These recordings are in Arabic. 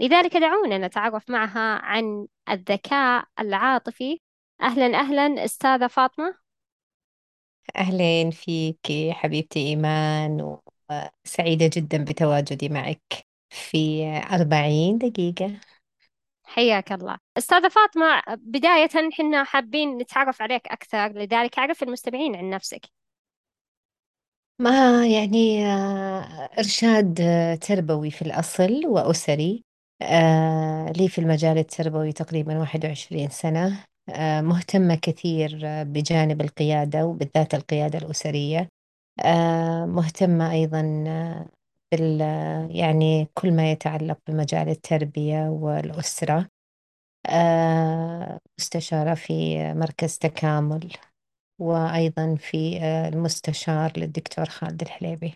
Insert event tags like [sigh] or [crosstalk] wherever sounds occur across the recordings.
لذلك دعونا نتعرف معها عن الذكاء العاطفي. أهلا أهلا أستاذة فاطمة. أهلين فيك حبيبتي إيمان وسعيدة جدا بتواجدي معك في أربعين دقيقة. حياك الله. أستاذة فاطمة بداية حنا حابين نتعرف عليك أكثر لذلك أعرف المستمعين عن نفسك. ما يعني آه، إرشاد آه، تربوي في الأصل وأسري. آه، لي في المجال التربوي تقريبا 21 سنة. آه، مهتمة كثير بجانب القيادة وبالذات القيادة الأسرية. آه، مهتمة أيضا بال يعني كل ما يتعلق بمجال التربية والأسرة. آه، مستشارة في مركز تكامل وأيضا في آه، المستشار للدكتور خالد الحليبي.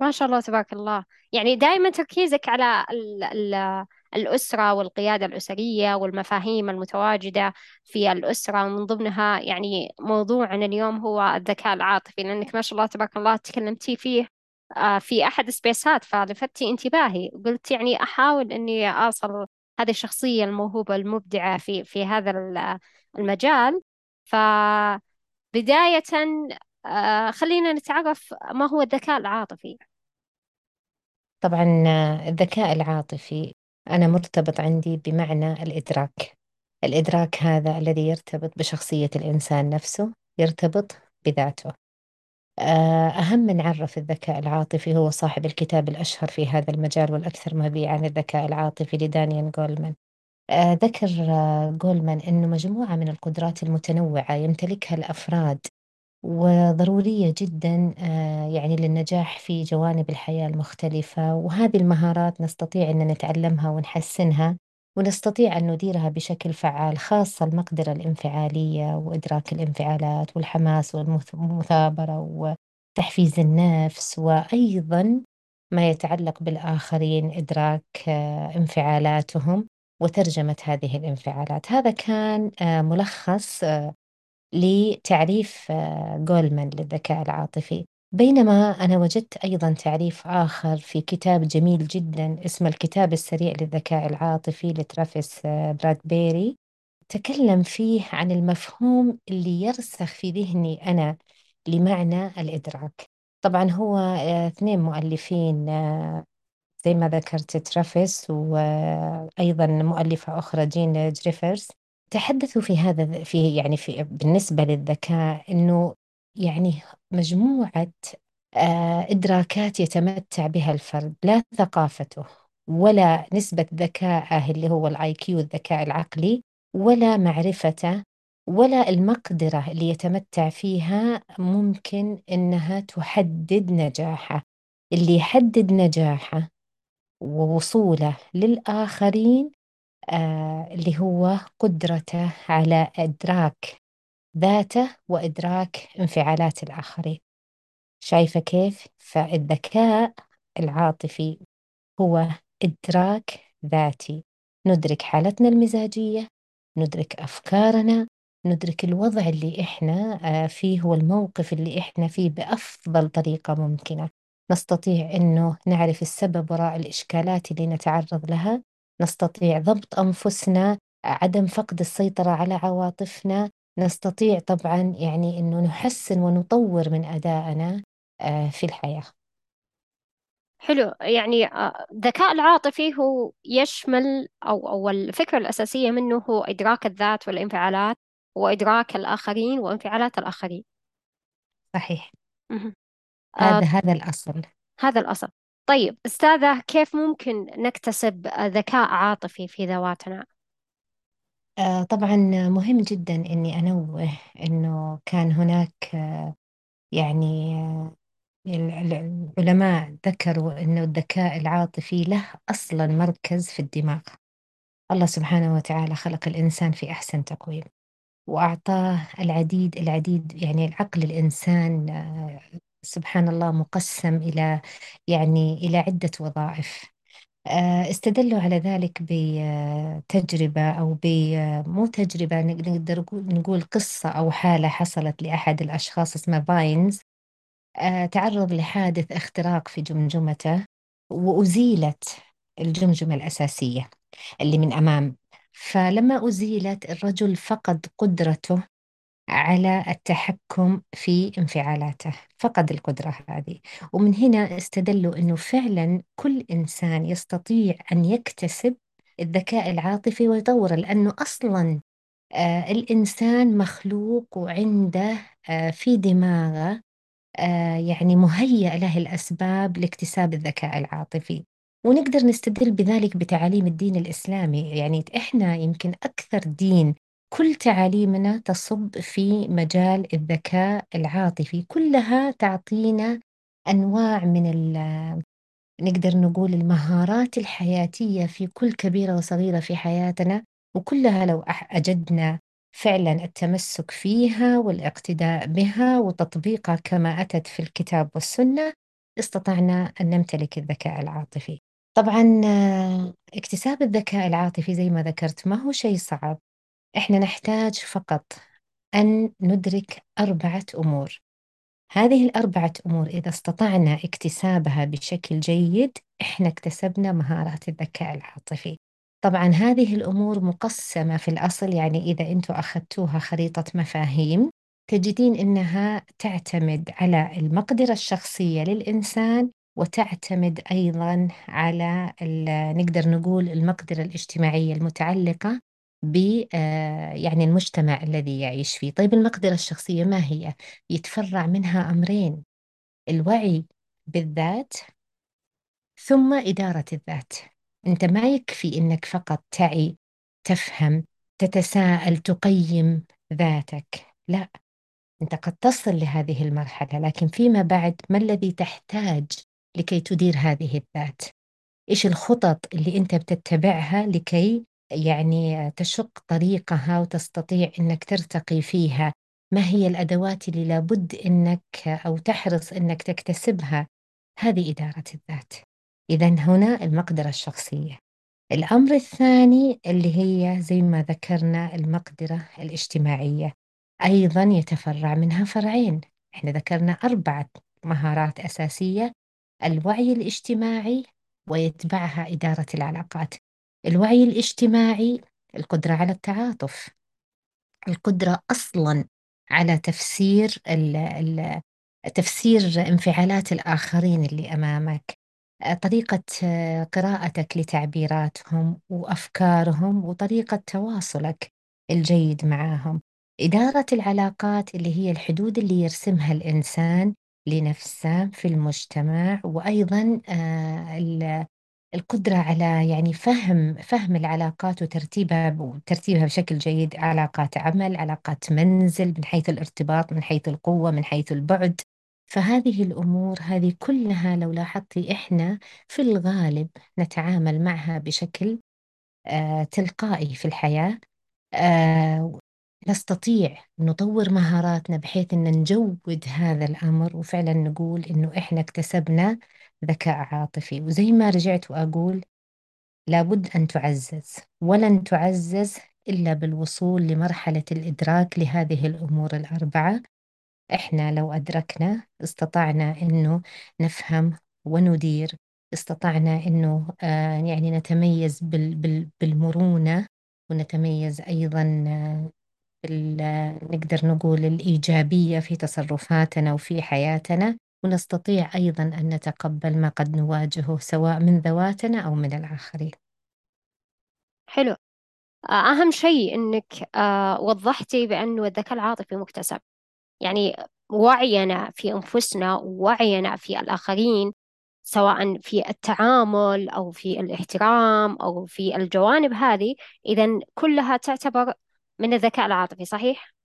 ما شاء الله تبارك الله. يعني دائما تركيزك على ال ال الأسرة والقيادة الأسرية والمفاهيم المتواجدة في الأسرة. ومن ضمنها يعني موضوعنا اليوم هو الذكاء العاطفي لأنك ما شاء الله تبارك الله تكلمتي فيه آه، في أحد السبيسات فلفتي انتباهي. قلت يعني أحاول إني أصل هذه الشخصية الموهوبة المبدعة في في هذا ال- المجال. فبداية آه، خلينا نتعرف ما هو الذكاء العاطفي. طبعا الذكاء العاطفي أنا مرتبط عندي بمعنى الإدراك. الإدراك هذا الذي يرتبط بشخصية الإنسان نفسه يرتبط بذاته. آه، أهم من عرف الذكاء العاطفي هو صاحب الكتاب الأشهر في هذا المجال والأكثر مبيعا الذكاء العاطفي لدانيال جولمان. آه، ذكر آه، جولمان أنه مجموعة من القدرات المتنوعة يمتلكها الأفراد وضرورية جدا آه، يعني للنجاح في جوانب الحياة المختلفة. وهذه المهارات نستطيع أن نتعلمها ونحسنها ونستطيع أن نديرها بشكل فعال خاصة المقدرة الانفعالية وإدراك الانفعالات والحماس والمثابرة وتحفيز النفس وأيضا ما يتعلق بالآخرين إدراك آه، انفعالاتهم وترجمة هذه الانفعالات. هذا كان آه، ملخص لتعريف آه، جولمان للذكاء العاطفي. بينما أنا وجدت أيضا تعريف آخر في كتاب جميل جدا اسمه الكتاب السريع للذكاء العاطفي لترافيس آه، برادبيري. تكلم فيه عن المفهوم اللي يرسخ في ذهني أنا لمعنى الإدراك. طبعا هو آه، اثنين مؤلفين زي ما ذكرت ترافيس وأيضا مؤلفة أخرى جين جريفز. تحدثوا في هذا في يعني في بالنسبة للذكاء إنه يعني مجموعة آه، إدراكات يتمتع بها الفرد لا ثقافته ولا نسبة ذكائه اللي هو ال IQ الذكاء العقلي ولا معرفته ولا المقدرة اللي يتمتع فيها ممكن إنها تحدد نجاحه. اللي يحدد نجاحه ووصوله للآخرين اللي هو قدرته على إدراك ذاته وإدراك انفعالات الآخرين. شايفة كيف؟ فالذكاء العاطفي هو إدراك ذاتي. ندرك حالتنا المزاجية ندرك أفكارنا ندرك الوضع اللي إحنا آه، فيه والموقف اللي إحنا فيه بأفضل طريقة ممكنة. نستطيع إنه نعرف السبب وراء الإشكالات اللي نتعرض لها نستطيع ضبط أنفسنا عدم فقد السيطرة على عواطفنا. نستطيع طبعا يعني إنه نحسن ونطور من أدائنا آه، في الحياة. حلو. يعني آه، الذكاء العاطفي هو يشمل أو أو الفكرة الأساسية منه هو إدراك الذات والانفعالات وإدراك الآخرين وانفعالات الآخرين. صحيح. آه هذا هذا الأصل. هذا الأصل. طيب أستاذة كيف ممكن نكتسب ذكاء عاطفي في ذواتنا؟ آه، طبعا مهم جدا إني أنوه إنه كان هناك آه، يعني آه، ال- ال- العلماء ذكروا إنه الذكاء العاطفي له أصلا مركز في الدماغ الله سبحانه وتعالى خلق الإنسان في أحسن تقويم وأعطاه العديد العديد يعني العقل الإنسان سبحان الله مقسم إلى يعني إلى عدة وظائف. آه، استدلوا على ذلك بتجربة أو ب مو تجربة نقدر نقول قصة أو حالة حصلت لأحد الأشخاص اسمه فاينز آه، تعرض لحادث اختراق في جمجمته وأزيلت الجمجمة الأساسية اللي من أمام. فلما أزيلت الرجل فقد قدرته على التحكم في انفعالاته. فقد القدرة هذه. ومن هنا استدلوا أنه فعلا كل إنسان يستطيع أن يكتسب الذكاء العاطفي ويطوره لأنه أصلا آه الإنسان مخلوق وعنده آه في دماغه آه يعني مهيأ له الأسباب لاكتساب الذكاء العاطفي. ونقدر نستدل بذلك بتعاليم الدين الإسلامي. يعني إحنا يمكن أكثر دين كل تعاليمنا تصب في مجال الذكاء العاطفي كلها تعطينا أنواع من نقدر نقول المهارات الحياتية في كل كبيرة وصغيرة في حياتنا وكلها لو أجدنا فعلا التمسك فيها والاقتداء بها وتطبيقها كما أتت في الكتاب والسنة استطعنا أن نمتلك الذكاء العاطفي. طبعا اكتساب الذكاء العاطفي زي ما ذكرت ما هو شيء صعب. إحنا نحتاج فقط أن ندرك أربعة أمور. هذه الأربعة أمور إذا استطعنا اكتسابها بشكل جيد إحنا اكتسبنا مهارات الذكاء العاطفي. طبعا هذه الأمور مقسمة في الأصل يعني إذا أنتم أخذتوها خريطة مفاهيم تجدين أنها تعتمد على المقدرة الشخصية للإنسان وتعتمد أيضا على نقدر نقول المقدرة الاجتماعية المتعلقة ب آه، يعني المجتمع الذي يعيش فيه. طيب المقدرة الشخصية ما هي؟ يتفرع منها أمرين الوعي بالذات ثم إدارة الذات. أنت ما يكفي أنك فقط تعي تفهم تتساءل تقيم ذاتك. لا أنت قد تصل لهذه المرحلة لكن فيما بعد ما الذي تحتاج لكي تدير هذه الذات؟ إيش الخطط اللي أنت بتتبعها لكي يعني تشق طريقها وتستطيع أنك ترتقي فيها. ما هي الأدوات اللي لابد أنك أو تحرص أنك تكتسبها؟ هذه إدارة الذات. إذا هنا المقدرة الشخصية. الأمر الثاني اللي هي زي ما ذكرنا المقدرة الاجتماعية. أيضا يتفرع منها فرعين. إحنا ذكرنا أربعة مهارات أساسية الوعي الاجتماعي ويتبعها إدارة العلاقات. الوعي الاجتماعي القدرة على التعاطف. القدرة أصلا على تفسير ال ال تفسير انفعالات الآخرين اللي أمامك. طريقة قراءتك لتعبيراتهم وأفكارهم وطريقة تواصلك الجيد معهم إدارة العلاقات اللي هي الحدود اللي يرسمها الإنسان لنفسه في المجتمع وأيضا آه، القدرة على يعني فهم فهم العلاقات وترتيبها وترتيبها بشكل جيد علاقات عمل علاقات منزل من حيث الارتباط من حيث القوة من حيث البعد. فهذه الأمور هذه كلها لو لاحظتي إحنا في الغالب نتعامل معها بشكل آه تلقائي في الحياة. آه نستطيع نطور مهاراتنا بحيث أن نجود هذا الأمر. وفعلا نقول إنه إحنا اكتسبنا ذكاء عاطفي. وزي ما رجعت وأقول لابد أن تعزز ولن تعزز إلا بالوصول لمرحلة الإدراك لهذه الأمور الأربعة. إحنا لو أدركنا استطعنا إنه نفهم وندير استطعنا إنه آه يعني نتميز بال بال بالمرونة ونتميز أيضا آه نقدر نقول الإيجابية في تصرفاتنا وفي حياتنا. ونستطيع أيضا أن نتقبل ما قد نواجهه سواء من ذواتنا أو من الآخرين. حلو. أهم شيء أنك آه، وضحتي بأنه الذكاء العاطفي مكتسب. يعني وعينا في أنفسنا ووعينا في الآخرين سواء في التعامل أو في الاحترام أو في الجوانب هذه إذا كلها تعتبر من الذكاء العاطفي صحيح؟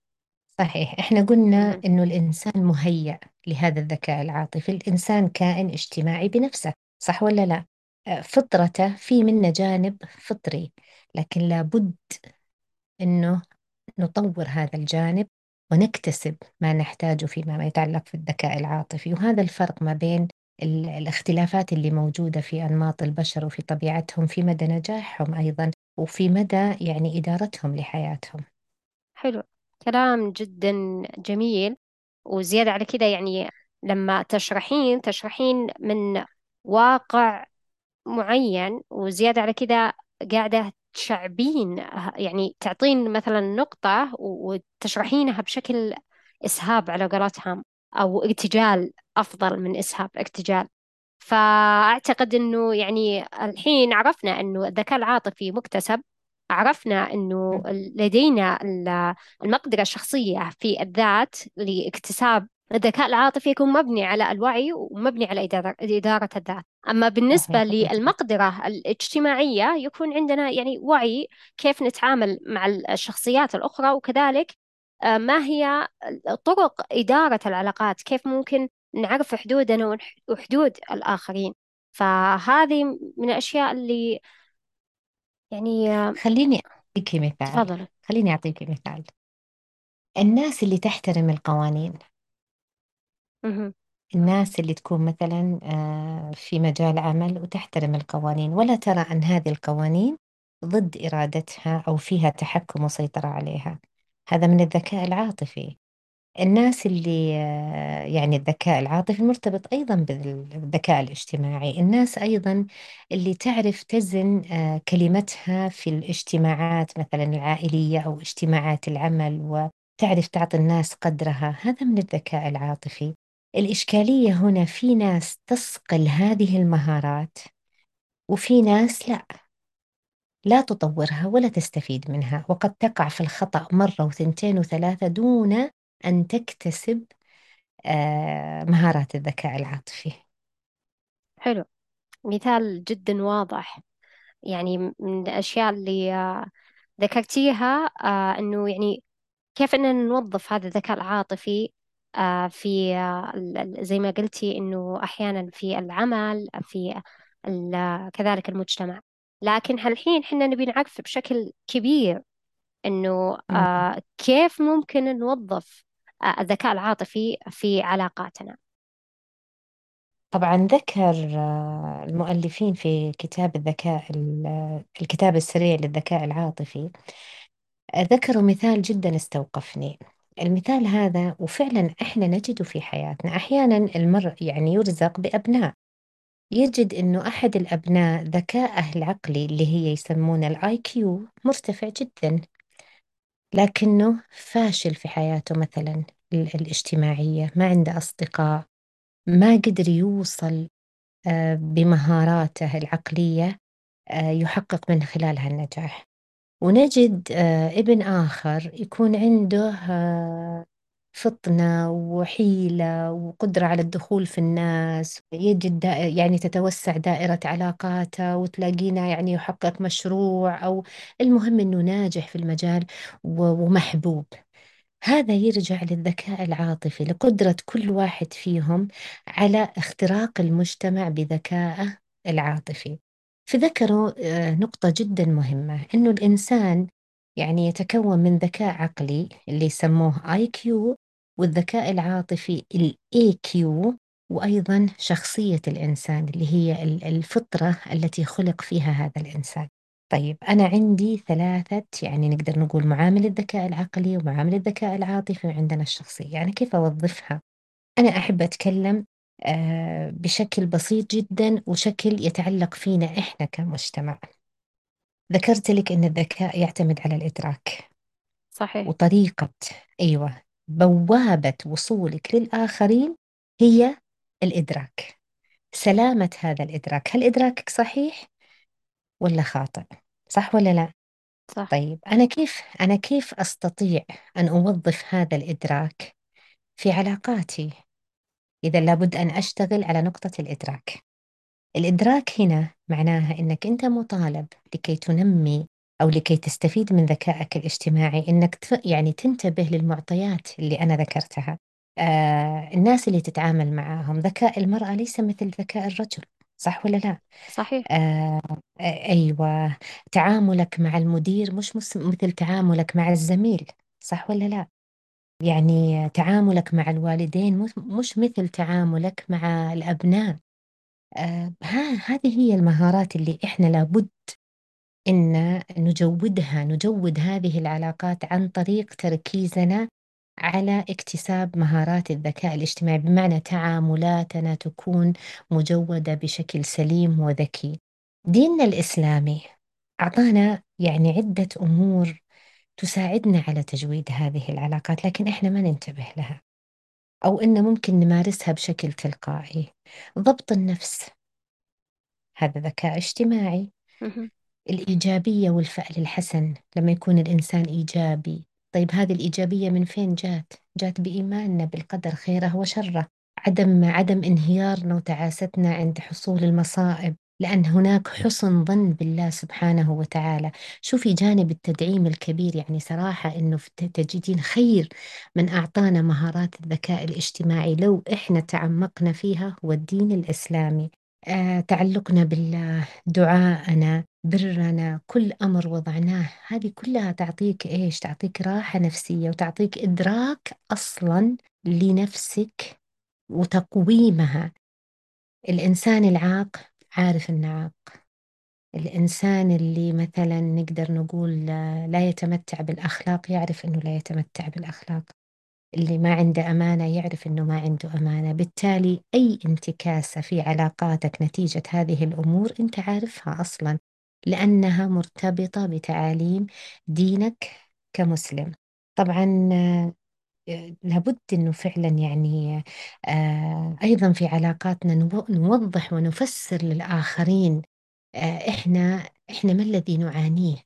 صحيح. إحنا قلنا إنه الإنسان مهيأ لهذا الذكاء العاطفي. الإنسان كائن اجتماعي بنفسه صح ولا لا؟ آه، فطرته في منه جانب فطري لكن لابد أنه نطور هذا الجانب ونكتسب ما نحتاجه فيما يتعلق في الذكاء العاطفي. وهذا الفرق ما بين ال- الاختلافات اللي موجودة في أنماط البشر وفي طبيعتهم في مدى نجاحهم أيضا وفي مدى يعني إدارتهم لحياتهم. حلو. كلام جدا جميل. وزيادة على كده يعني لما تشرحين تشرحين من واقع معين وزيادة على كده قاعدة تشعبين يعني تعطين مثلا نقطة وتشرحينها بشكل إسهاب على قولتهم أو ارتجال أفضل من إسهاب ارتجال فأعتقد أنه يعني الحين عرفنا أنه الذكاء العاطفي مكتسب عرفنا أنه لدينا المقدرة الشخصية في الذات لاكتساب الذكاء العاطفي يكون مبني على الوعي ومبني على إدارة, إدارة الذات. أما بالنسبة للمقدرة الاجتماعية يكون عندنا يعني وعي كيف نتعامل مع الشخصيات الأخرى وكذلك آه، ما هي طرق إدارة العلاقات؟ كيف ممكن نعرف حدودنا وحدود الآخرين؟ فهذه من الأشياء اللي يعني خليني أعطيك مثال. تفضل. خليني أعطيك مثال. الناس اللي تحترم القوانين. الناس اللي تكون مثلا آه، في مجال عمل وتحترم القوانين. ولا ترى أن هذه القوانين ضد إرادتها أو فيها تحكم وسيطرة عليها. هذا من الذكاء العاطفي. الناس اللي يعني الذكاء العاطفي مرتبط أيضا بالذكاء الاجتماعي. الناس أيضا اللي تعرف تزن آه، كلمتها في الاجتماعات مثلا العائلية أو اجتماعات العمل وتعرف تعطي الناس قدرها. هذا من الذكاء العاطفي. الإشكالية هنا في ناس تصقل هذه المهارات وفي ناس لا. لا تطورها ولا تستفيد منها وقد تقع في الخطأ مرة وثنتين وثلاثة دون أن تكتسب آه، مهارات الذكاء العاطفي. حلو. مثال جدا واضح. يعني من الأشياء اللي آه، ذكرتيها آه، أنه يعني كيف أننا نوظف هذا الذكاء العاطفي في زي ما قلتي أنه أحيانا في العمل في كذلك المجتمع. لكن هالحين حنا نبي نعرف بشكل كبير مم. آه، كيف ممكن نوظف آه، الذكاء العاطفي في علاقاتنا؟ طبعا ذكر آه، المؤلفين في كتاب الذكاء ال- الكتاب السريع للذكاء العاطفي. ذكروا مثال جدا استوقفني. المثال هذا وفعلا إحنا نجده في حياتنا. أحيانا المرء يعني يرزق بأبناء. يجد إنه أحد الأبناء ذكاءه العقلي اللي هي يسمونه ال IQ مرتفع جدا. لكنه فاشل في حياته مثلا ال- الاجتماعية ما عنده أصدقاء ما قدر يوصل آه، بمهاراته العقلية آه، يحقق من خلالها النجاح ونجد آه، ابن آخر يكون عنده فطنة وحيلة وقدرة على الدخول في الناس يجد يعني تتوسع دائرة علاقاته وتلاقينا يعني يحقق مشروع أو المهم أنه ناجح في المجال ومحبوب. هذا يرجع للذكاء العاطفي لقدرة كل واحد فيهم على اختراق المجتمع بذكائه العاطفي. فذكروا آه، نقطة جدا مهمة إنه الإنسان يعني يتكون من ذكاء عقلي اللي يسموه آي كيو والذكاء العاطفي ال AQ وأيضا شخصية الإنسان اللي هي ال- الفطرة التي خلق فيها هذا الإنسان. طيب أنا عندي ثلاثة يعني نقدر نقول معامل الذكاء العقلي ومعامل الذكاء العاطفي وعندنا الشخصية يعني كيف أوظفها؟ أنا أحب أتكلم آه، بشكل بسيط جدا وشكل يتعلق فينا إحنا كمجتمع. ذكرت لك أن الذكاء يعتمد على الإدراك. صحيح. وطريقة أيوة. بوابة وصولك للآخرين هي الإدراك سلامة هذا الإدراك هل إدراكك صحيح ولا خاطئ؟ صح ولا لا؟ صح طيب أنا كيف أنا كيف أستطيع أن أوظف هذا الإدراك في علاقاتي؟ إذا لابد أن أشتغل على نقطة الإدراك. الإدراك هنا معناها أنك أنت مطالب لكي تنمي أو لكي تستفيد من ذكائك الاجتماعي أنك ت- يعني تنتبه للمعطيات اللي أنا ذكرتها. آه الناس اللي تتعامل معاهم ذكاء المرأة ليس مثل ذكاء الرجل. صح ولا لا؟ صحيح آه أيوة تعاملك مع المدير مش مثل تعاملك مع الزميل صح ولا لا؟ يعني تعاملك مع الوالدين مش مش مثل تعاملك مع الأبناء آه ها هذه هي المهارات اللي إحنا لابد إن نجودها نجود هذه العلاقات عن طريق تركيزنا على اكتساب مهارات الذكاء الاجتماعي بمعنى تعاملاتنا تكون مجودة بشكل سليم وذكي. ديننا الإسلامي أعطانا يعني عدة أمور تساعدنا على تجويد هذه العلاقات لكن إحنا ما ننتبه لها أو إن ممكن نمارسها بشكل تلقائي. ضبط النفس هذا ذكاء اجتماعي. الإيجابية والفعل الحسن لما يكون الإنسان إيجابي. طيب هذه الإيجابية من فين جات؟ جات بإيماننا بالقدر خيره وشره عدم عدم انهيارنا وتعاستنا عند حصول المصائب لأن هناك حسن ظن بالله سبحانه وتعالى. شوفي جانب التدعيم الكبير يعني صراحة في تجدين خير من أعطانا مهارات الذكاء الاجتماعي. لو إحنا تعمقنا فيها هو الدين الإسلامي. آه، تعلقنا بالله دعاءنا برنا كل أمر وضعناه. هذه كلها تعطيك إيش؟ تعطيك راحة نفسية وتعطيك إدراك أصلا لنفسك وتقويمها. الإنسان العاق عارف إنه عاق. الإنسان اللي مثلا نقدر نقول لا يتمتع بالأخلاق يعرف إنه لا يتمتع بالأخلاق. اللي ما عنده أمانة يعرف إنه ما عنده أمانة. بالتالي أي انتكاسة في علاقاتك نتيجة هذه الأمور أنت عارفها أصلا. لأنها مرتبطة بتعاليم دينك كمسلم. طبعا آه، لابد أنه فعلا يعني آه، أيضا في علاقاتنا نو- نوضح ونفسر للآخرين آه، إحنا إحنا ما الذي نعانيه؟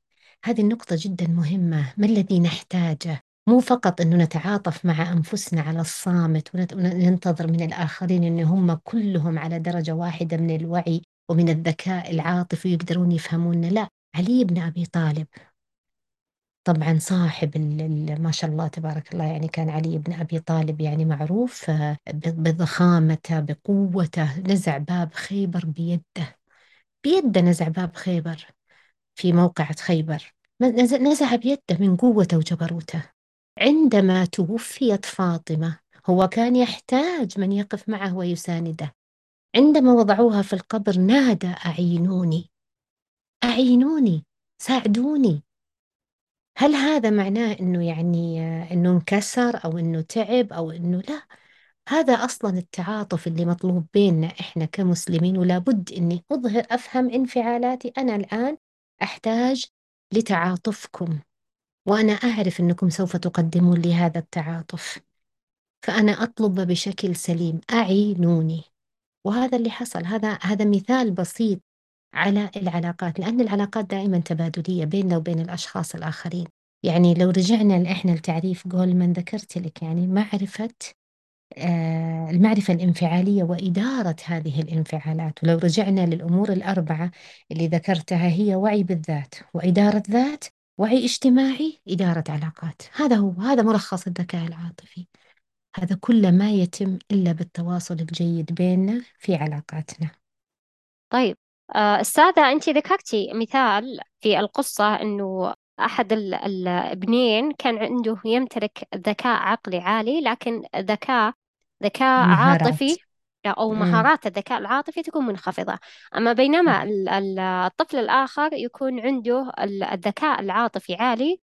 هذه النقطة جدا مهمة. ما الذي نحتاجه؟ مو فقط أنه نتعاطف مع أنفسنا على الصامت وننتظر من الآخرين أن هم كلهم على درجة واحدة من الوعي ومن الذكاء العاطفي ويقدرون يفهمونا لا علي بن أبي طالب. طبعا صاحب ما شاء الله تبارك الله يعني كان علي بن أبي طالب يعني معروف آه، بضخامته بقوته نزع باب خيبر بيده. بيده نزع باب خيبر في موقعة خيبر. نزع بيده من قوته وجبروته. عندما توفيت فاطمة هو كان يحتاج من يقف معه ويسانده. عندما وضعوها في القبر نادى أعينوني. أعينوني ساعدوني. هل هذا معناه إنه يعني إنه انكسر أو إنه تعب أو إنه لا؟ هذا أصلا التعاطف اللي مطلوب بيننا إحنا كمسلمين ولا بد إني أظهر أفهم انفعالاتي. أنا الآن أحتاج لتعاطفكم وأنا أعرف إنكم سوف تقدمون لي هذا التعاطف. فأنا أطلب بشكل سليم أعينوني. وهذا اللي حصل هذا هذا مثال بسيط على العلاقات لأن العلاقات دائما تبادلية بيننا وبين الأشخاص الآخرين. يعني لو رجعنا إحنا لتعريف جولمان ذكرت لك يعني معرفة آه المعرفة الانفعالية وإدارة هذه الانفعالات. ولو رجعنا للأمور الأربعة اللي ذكرتها هي وعي بالذات وإدارة ذات وعي اجتماعي إدارة علاقات. هذا هو هذا ملخص الذكاء العاطفي. هذا كله ما يتم إلا بالتواصل الجيد بيننا في علاقاتنا. طيب آه، أستاذة أنت ذكرتي مثال في القصة أنه أحد ال- الابنين كان عنده يمتلك ذكاء عقلي عالي لكن ذكاء ذكاء مهارات. عاطفي أو. مهارات الذكاء العاطفي تكون منخفضة. أما بينما ال- ال- الطفل الآخر يكون عنده ال- الذكاء العاطفي عالي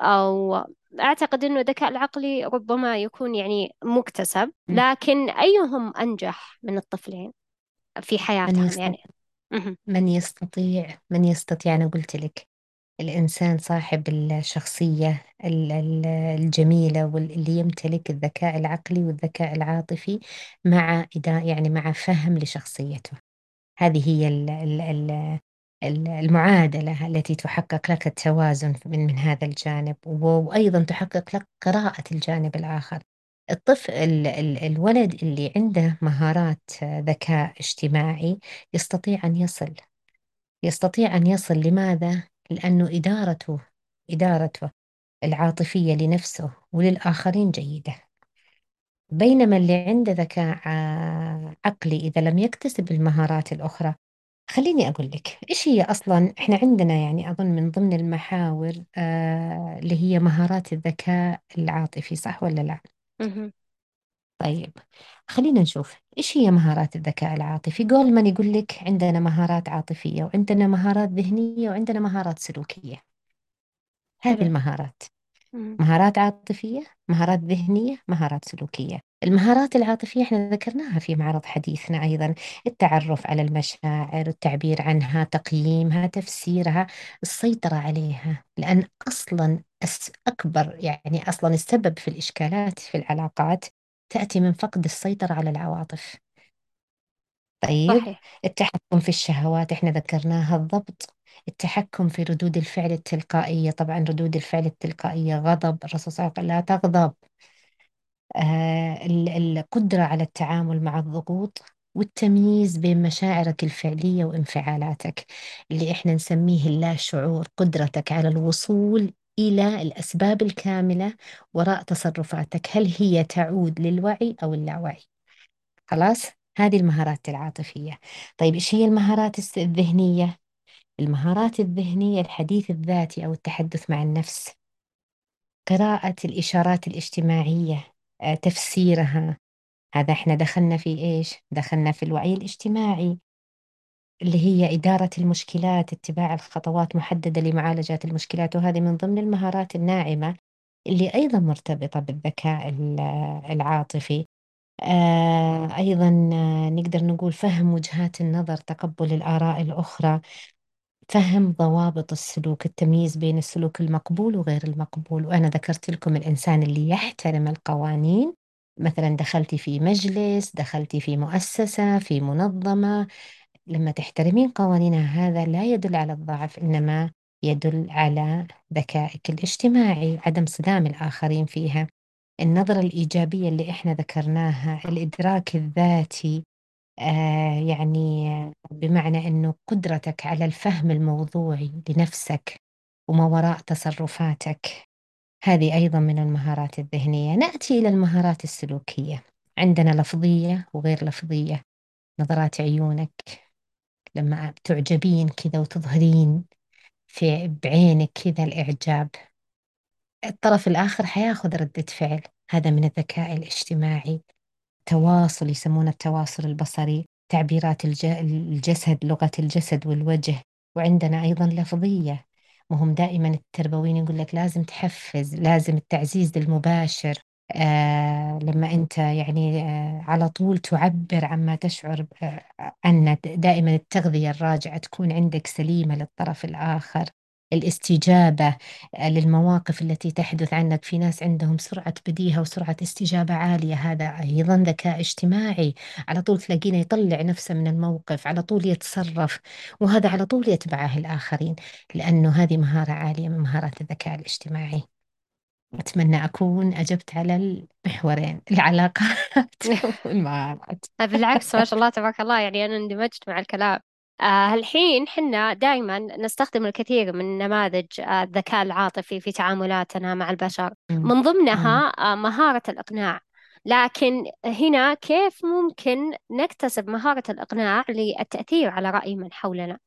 أو أعتقد أنه الذكاء العقلي ربما يكون يعني مكتسب. لكن أيهم أنجح من الطفلين في من حياتهم يستطيع يعني. من يستطيع من يستطيع أنا قلت لك الإنسان صاحب الشخصية ال- ال- الجميلة واللي يمتلك الذكاء العقلي والذكاء العاطفي مع يعني مع فهم لشخصيته هذه هي ال- ال- ال- المعادلة التي تحقق لك التوازن من من هذا الجانب وأيضا تحقق لك قراءة الجانب الآخر الطفل ال- ال- الولد اللي عنده مهارات ذكاء اجتماعي يستطيع أن يصل يستطيع أن يصل لماذا؟ لأنه إدارته إدارته العاطفية لنفسه وللآخرين جيدة بينما اللي عنده ذكاء عقلي إذا لم يكتسب المهارات الأخرى خليني أقول لك إيش هي أصلا؟ إحنا عندنا يعني أظن من ضمن المحاور آه اللي هي مهارات الذكاء العاطفي صح ولا لا؟ مهم. طيب خلينا نشوف إيش هي مهارات الذكاء العاطفي؟ جولمان يقول لك عندنا مهارات عاطفية وعندنا مهارات ذهنية وعندنا مهارات سلوكية. هذه حلو المهارات. مهارات عاطفية مهارات ذهنية مهارات سلوكية. المهارات العاطفية إحنا ذكرناها في معرض حديثنا أيضا. التعرف على المشاعر التعبير عنها تقييمها تفسيرها السيطرة عليها. لأن أصلا أكبر يعني أصلا السبب في الإشكالات في العلاقات تأتي من فقد السيطرة على العواطف. طيب صحيح. التحكم في الشهوات إحنا ذكرناها الضبط. التحكم في ردود الفعل التلقائية طبعا ردود الفعل التلقائية غضب الرسول صلى الله عليه وسلم لا تغضب. آه ال- القدرة على التعامل مع الضغوط والتمييز بين مشاعرك الفعلية وانفعالاتك اللي إحنا نسميه اللا شعور قدرتك على الوصول إلى الأسباب الكاملة وراء تصرفاتك. هل هي تعود للوعي أو اللاوعي؟ خلاص؟ هذه المهارات العاطفية. طيب إيش هي المهارات الذهنية؟ المهارات الذهنية الحديث الذاتي أو التحدث مع النفس. قراءة الإشارات الاجتماعية آه، تفسيرها. هذا إحنا دخلنا في إيش؟ دخلنا في الوعي الاجتماعي اللي هي إدارة المشكلات اتباع الخطوات محددة لمعالجة المشكلات. وهذه من ضمن المهارات الناعمة اللي أيضا مرتبطة بالذكاء ال- العاطفي. آه، أيضا آه، نقدر نقول فهم وجهات النظر تقبل الآراء الأخرى فهم ضوابط السلوك التمييز بين السلوك المقبول وغير المقبول. وأنا ذكرت لكم الإنسان اللي يحترم القوانين. مثلا دخلتي في مجلس دخلتي في مؤسسة في منظمة. لما تحترمين قوانينها هذا لا يدل على الضعف إنما يدل على ذكائك الاجتماعي عدم صدام الآخرين فيها. النظرة الإيجابية اللي إحنا ذكرناها الإدراك الذاتي آه يعني بمعنى أنه قدرتك على الفهم الموضوعي لنفسك وما وراء تصرفاتك. هذه أيضا من المهارات الذهنية. نأتي إلى المهارات السلوكية. عندنا لفظية وغير لفظية. نظرات عيونك لما تعجبين كذا وتظهرين في بعينك كذا الإعجاب. الطرف الآخر حياخذ ردة فعل. هذا من الذكاء الاجتماعي. تواصل يسمونه التواصل البصري تعبيرات الج... الجسد لغة الجسد والوجه وعندنا أيضا لفظية. وهم دائما التربويين يقول لك لازم تحفز لازم التعزيز المباشر. آه لما أنت يعني آه على طول تعبر عما تشعر آه عنه دائما التغذية الراجعة تكون عندك سليمة للطرف الآخر. الاستجابة آه، للمواقف التي تحدث عنك. في ناس عندهم سرعة بديهة وسرعة استجابة عالية. هذا أيضا ذكاء اجتماعي. على طول تلاقينه يطلع نفسه من الموقف على طول يتصرف وهذا على طول يتبعه الآخرين لأنه هذه مهارة عالية من مهارات الذكاء الاجتماعي. أتمنى أكون أجبت على المحورين العلاقات [laughs] والمهارات. بالعكس ما شاء الله تبارك الله. يعني أنا اندمجت مع الكلام. آه الحين حنا دائما نستخدم الكثير من نماذج آه الذكاء العاطفي في تعاملاتنا مع البشر. من ضمنها. آه مهارة الإقناع. لكن هنا كيف ممكن نكتسب مهارة الإقناع للتأثير على رأي من حولنا؟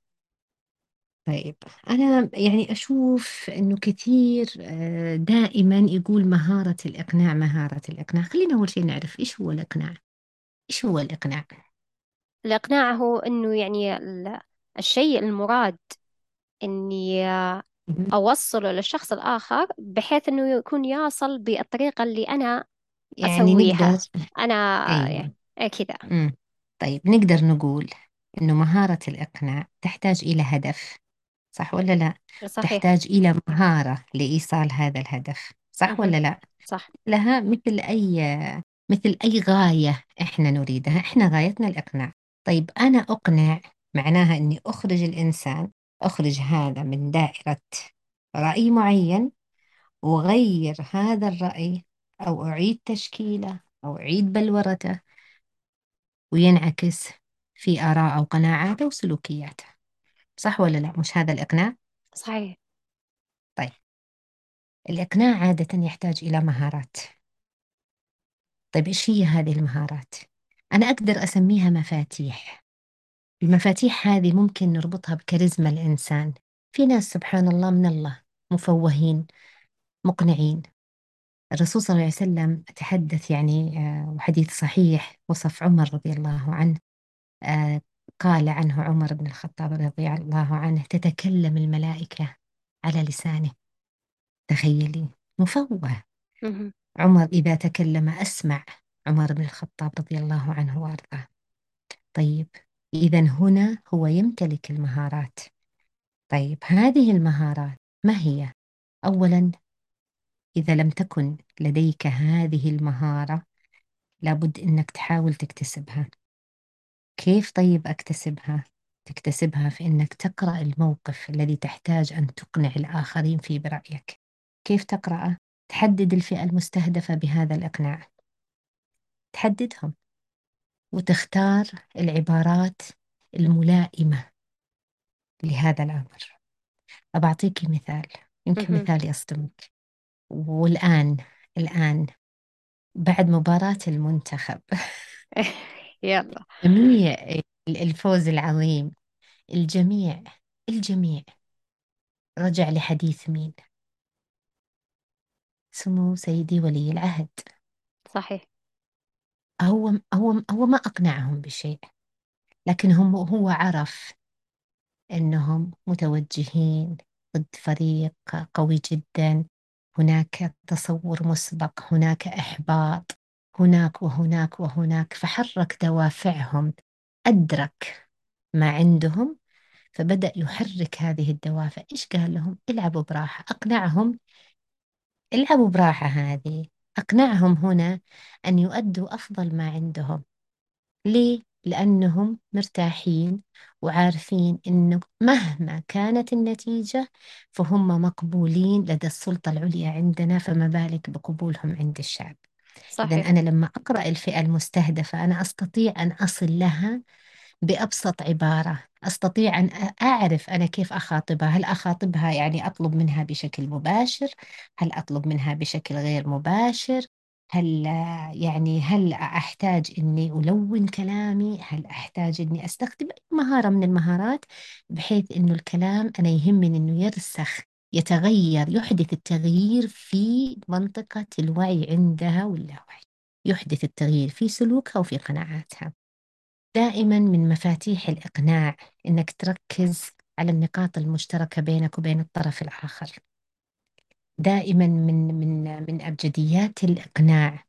طيب أنا يعني أشوف إنه كثير آه، دائما يقول مهارة الإقناع مهارة الإقناع. خلينا أول شيء نعرف إيش هو الإقناع؟ إيش هو الإقناع؟ الإقناع هو إنه يعني ال- الشيء المراد إني. أوصله للشخص الآخر بحيث إنه يكون يصل بالطريقة اللي أنا يعني أسويها. نقدر. أنا أيوة. يعني إيه كذا. طيب نقدر نقول إنه مهارة الإقناع تحتاج إلى هدف صح ولا لا؟ صحيح. تحتاج إلى مهارة لإيصال هذا الهدف صح مهم. ولا لا؟ صح. لها مثل أي مثل أي غاية إحنا نريدها إحنا غايتنا الإقناع. طيب أنا أقنع معناها إني أخرج الإنسان أخرج هذا من دائرة رأي معين وغير هذا الرأي أو أعيد تشكيله أو أعيد بلورته وينعكس في آراء أو قناعاته وسلوكياته. صح ولا لا؟ مش هذا الإقناع؟ صحيح. طيب. الإقناع عادة يحتاج إلى مهارات. طيب إيش هي هذه المهارات؟ أنا أقدر أسميها مفاتيح. المفاتيح هذه ممكن نربطها بكاريزما الإنسان. في ناس سبحان الله من الله مفوهين مقنعين. الرسول صلى الله عليه وسلم تحدث يعني آه، وحديث صحيح وصف عمر رضي الله عنه. آه، قال عنه عمر بن الخطاب رضي الله عنه تتكلم الملائكة على لسانه. تخيلي مفوه. عمر إذا تكلم أسمع. عمر بن الخطاب رضي الله عنه وأرضاه طيب إذا هنا هو يمتلك المهارات طيب هذه المهارات ما هي؟ أولا إذا لم تكن لديك هذه المهارة لابد إنك تحاول تكتسبها كيف طيب أكتسبها؟ تكتسبها في إنك تقرأ الموقف الذي تحتاج أن تقنع الآخرين فيه برأيك كيف تقرأه؟ تحدد الفئة المستهدفة بهذا الإقناع تحددهم وتختار العبارات الملائمة لهذا الأمر. أبعطيكي مثال يمكن. مثال يصدمك. والآن الآن بعد مباراة المنتخب. [laughs] يلا. جميع الفوز العظيم الجميع الجميع رجع لحديث مين؟ سمو سيدي ولي العهد. صحيح. هو هو هو ما أقنعهم بشيء لكن هم هو عرف أنهم متوجهين ضد فريق قوي جدا. هناك تصور مسبق هناك إحباط هناك وهناك وهناك فحرك دوافعهم أدرك ما عندهم فبدأ يحرك هذه الدوافع. إيش قال لهم؟ العبوا براحة. أقنعهم العبوا براحة هذه. أقنعهم هنا أن يؤدوا أفضل ما عندهم. ليه؟ لأنهم مرتاحين وعارفين أنه مهما كانت النتيجة فهم مقبولين لدى السلطة العليا عندنا فما بالك بقبولهم عند الشعب. إذا أنا لما أقرأ الفئة المستهدفة أنا أستطيع أن أصل لها بأبسط عبارة. أستطيع أن أعرف أنا كيف أخاطبها؟ هل أخاطبها يعني أطلب منها بشكل مباشر؟ هل أطلب منها بشكل غير مباشر؟ هل يعني هل أحتاج إني ألون كلامي؟ هل أحتاج إني أستخدم أي مهارة من المهارات بحيث إنه الكلام أنا يهمني إنه يرسخ يتغير يحدث التغيير في منطقة الوعي عندها واللاوعي يحدث التغيير في سلوكها وفي قناعاتها. دائما من مفاتيح الإقناع إنك تركز على النقاط المشتركة بينك وبين الطرف الآخر. دائما من من من أبجديات الإقناع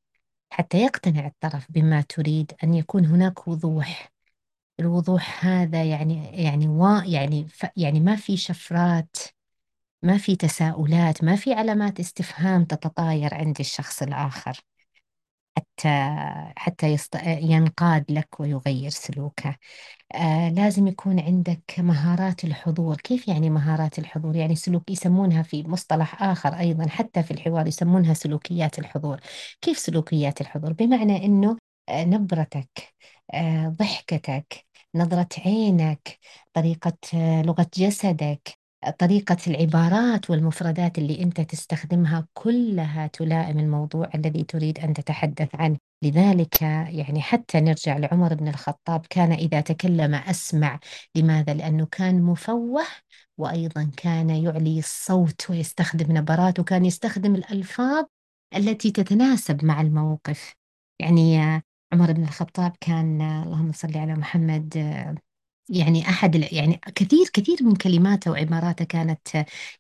حتى يقتنع الطرف بما تريد أن يكون هناك وضوح. الوضوح هذا يعني يعني وا يعني ف يعني ما في شفرات ما في تساؤلات ما في علامات استفهام تتطاير عند الشخص الآخر. حتى حتى يست... ينقاد لك ويغير سلوكه. آه لازم يكون عندك مهارات الحضور. كيف يعني مهارات الحضور؟ يعني سلوك يسمونها في مصطلح آخر أيضا حتى في الحوار يسمونها سلوكيات الحضور. كيف سلوكيات الحضور؟ بمعنى أنه آه نبرتك آه ضحكتك نظرة عينك طريقة آه لغة جسدك طريقة العبارات والمفردات اللي أنت تستخدمها كلها تلائم الموضوع الذي تريد أن تتحدث عنه. لذلك يعني حتى نرجع لعمر بن الخطاب كان إذا تكلم أسمع. لماذا؟ لأنه كان مفوه وأيضا كان يعلي الصوت ويستخدم نبرات وكان يستخدم الألفاظ التي تتناسب مع الموقف. يعني عمر بن الخطاب كان اللهم صل على محمد يعني ال- يعني كثير كثير من كلماته وعباراته كانت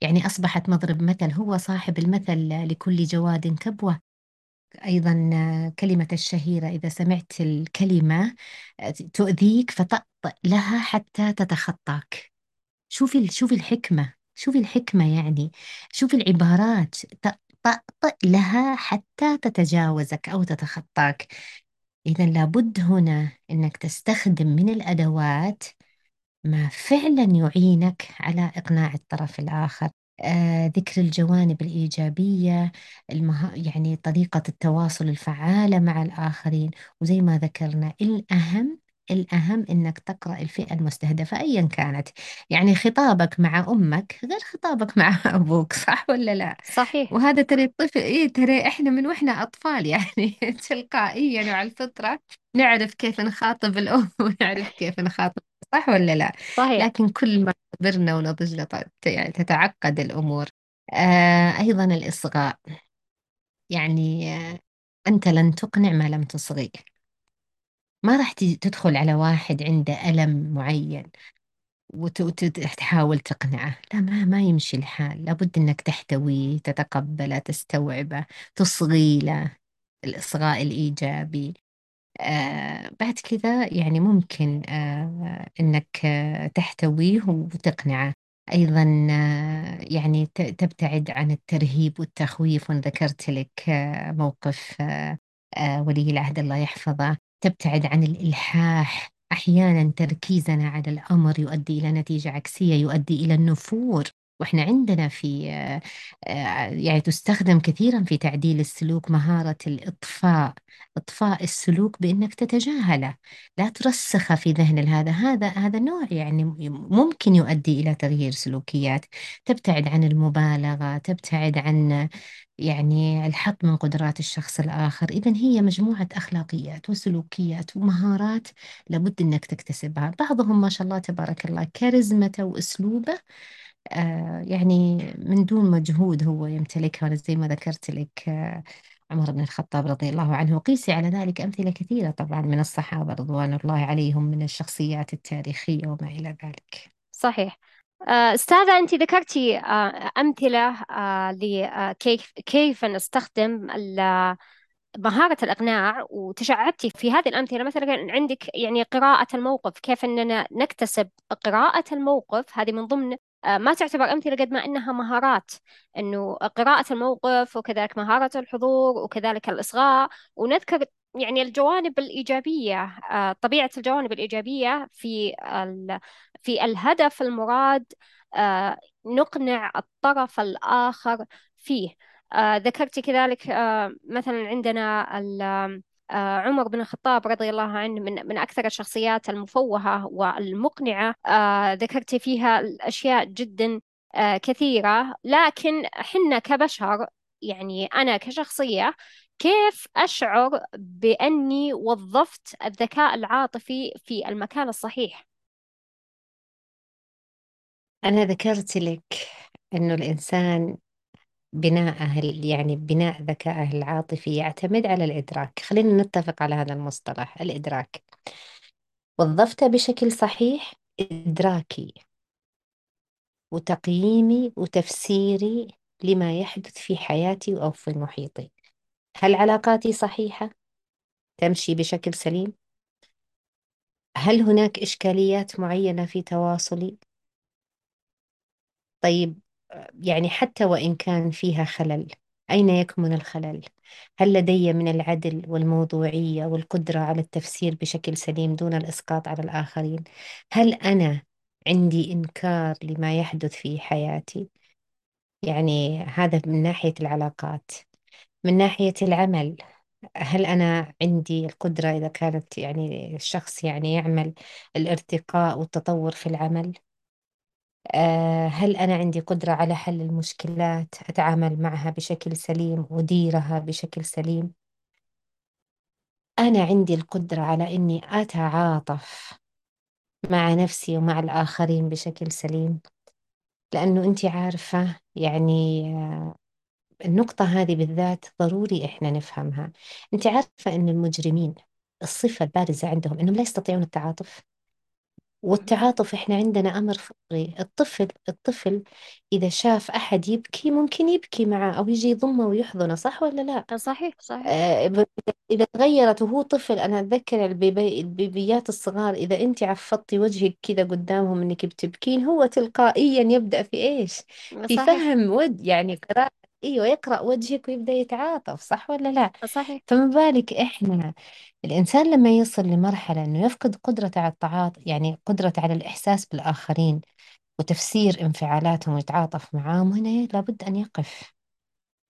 يعني أصبحت مضرب مثل هو صاحب المثل لكل جواد كبوة. أيضا كلمة الشهيرة إذا سمعت الكلمة تؤذيك فطأطئ لها حتى تتخطاك. شوفي شوفي الحكمة شوفي الحكمة يعني. شوفي العبارات طأطئ لها حتى تتجاوزك أو تتخطاك. إذا لابد هنا أنك تستخدم من الأدوات ما فعلا يعينك على إقناع الطرف الآخر. آه، ذكر الجوانب الإيجابية المها... يعني طريقة التواصل الفعالة مع الآخرين وزي ما ذكرنا الأهم الأهم إنك تقرأ الفئة المستهدفة أيا كانت. يعني خطابك مع أمك غير خطابك مع [laughs] أبوك صح ولا لا؟ صحيح. وهذا ترى الطفل إيه ترى إحنا من وإحنا أطفال يعني [laughs] تلقائيا وعلى الفطرة نعرف كيف نخاطب الأم [laughs] ونعرف كيف نخاطب صح ولا لا؟ صحيح. لكن كل ما كبرنا ونضجنا يعني تتعقد الأمور. آه أيضا الإصغاء. يعني آه أنت لن تقنع ما لم تصغي. ما راح تدخل على واحد عنده ألم معين وتحاول تقنعه. لا ما ما يمشي الحال. لابد إنك تحتويه تتقبله تستوعبه تصغي له الإصغاء الإيجابي. آه بعد كذا يعني ممكن آه إنك آه تحتويه وتقنعه. أيضا آه يعني تبتعد عن الترهيب والتخويف وأنا ذكرت لك آه موقف آه آه ولي العهد الله يحفظه. تبتعد عن الإلحاح. أحيانا تركيزنا على الأمر يؤدي إلى نتيجة عكسية يؤدي إلى النفور. وإحنا عندنا في آه يعني تستخدم كثيرا في تعديل السلوك مهارة الإطفاء إطفاء السلوك بأنك تتجاهله لا ترسخه في ذهن هذا هذا هذا نوع يعني ممكن يؤدي إلى تغيير سلوكيات. تبتعد عن المبالغة تبتعد عن يعني الحط من قدرات الشخص الآخر. إذا هي مجموعة أخلاقيات وسلوكيات ومهارات لابد أنك تكتسبها. بعضهم ما شاء الله تبارك الله كاريزمته وأسلوبه يعني من دون مجهود هو يمتلكها زي ما ذكرت لك آه عمر بن الخطاب رضي الله عنه. وقيسي على ذلك أمثلة كثيرة طبعا من الصحابة رضوان الله عليهم من الشخصيات التاريخية وما إلى ذلك. صحيح. آه، أستاذة أنت ذكرتي آه، أمثلة لكيف كيف نستخدم مهارة الإقناع وتشعبتي في هذه الأمثلة. مثلا عندك يعني قراءة الموقف كيف أننا نكتسب قراءة الموقف؟ هذه من ضمن آه، ما تعتبر أمثلة قد ما إنها مهارات إنه قراءة الموقف وكذلك مهارة الحضور وكذلك الإصغاء ونذكر يعني الجوانب الإيجابية آه، طبيعة الجوانب الإيجابية في. في الهدف المراد آه، نقنع الطرف الآخر فيه آه، ذكرت كذلك آه، مثلا عندنا آه، عمر بن الخطاب رضي الله عنه من من أكثر الشخصيات المفوهة والمقنعة. آه، ذكرت فيها الأشياء جدا آه، كثيرة. لكن حنا كبشر يعني أنا كشخصية كيف أشعر بأني وظفت الذكاء العاطفي في المكان الصحيح؟ أنا ذكرت لك أنه الإنسان بناءه ال- يعني بناء ذكائه العاطفي يعتمد على الإدراك خلينا نتفق على هذا المصطلح الإدراك وظفته بشكل صحيح إدراكي وتقييمي وتفسيري لما يحدث في حياتي أو في محيطي هل علاقاتي صحيحة؟ تمشي بشكل سليم؟ هل هناك إشكاليات معينة في تواصلي؟ طيب يعني حتى وإن كان فيها خلل أين يكمن الخلل؟ هل لدي من العدل والموضوعية والقدرة على التفسير بشكل سليم دون الإسقاط على الآخرين؟ هل أنا عندي إنكار لما يحدث في حياتي؟ يعني هذا من ناحية العلاقات من ناحية العمل هل أنا عندي القدرة إذا كانت يعني الشخص يعني يعمل الارتقاء والتطور في العمل آه، هل أنا عندي قدرة على حل المشكلات أتعامل معها بشكل سليم أديرها بشكل سليم؟ أنا عندي القدرة على إني أتعاطف مع نفسي ومع الآخرين بشكل سليم. لأنه أنت عارفة يعني آه، النقطة هذه بالذات ضروري إحنا نفهمها. أنت عارفة أن المجرمين الصفة البارزة عندهم أنهم لا يستطيعون التعاطف. والتعاطف إحنا عندنا أمر فطري الطفل الطفل إذا شاف أحد يبكي ممكن يبكي معه أو يجي يضمه ويحضنه صح ولا لا؟ صحيح صحيح. آه ب- إذا تغيرت وهو طفل أنا أتذكر البيبي البيبيات الصغار إذا أنت عفضتي وجهك كذا قدامهم إنك بتبكين هو تلقائيا يبدأ في إيش؟ في صحيح. فهم ود يعني قراءة إيوه يقرأ وجهك ويبدأ يتعاطف صح ولا لا؟ صحيح. فما بالك إحنا الإنسان لما يصل لمرحلة إنه يفقد قدرته على التعاطف يعني قدرته على الإحساس بالآخرين وتفسير انفعالاتهم ويتعاطف معاهم هنا لابد أن يقف.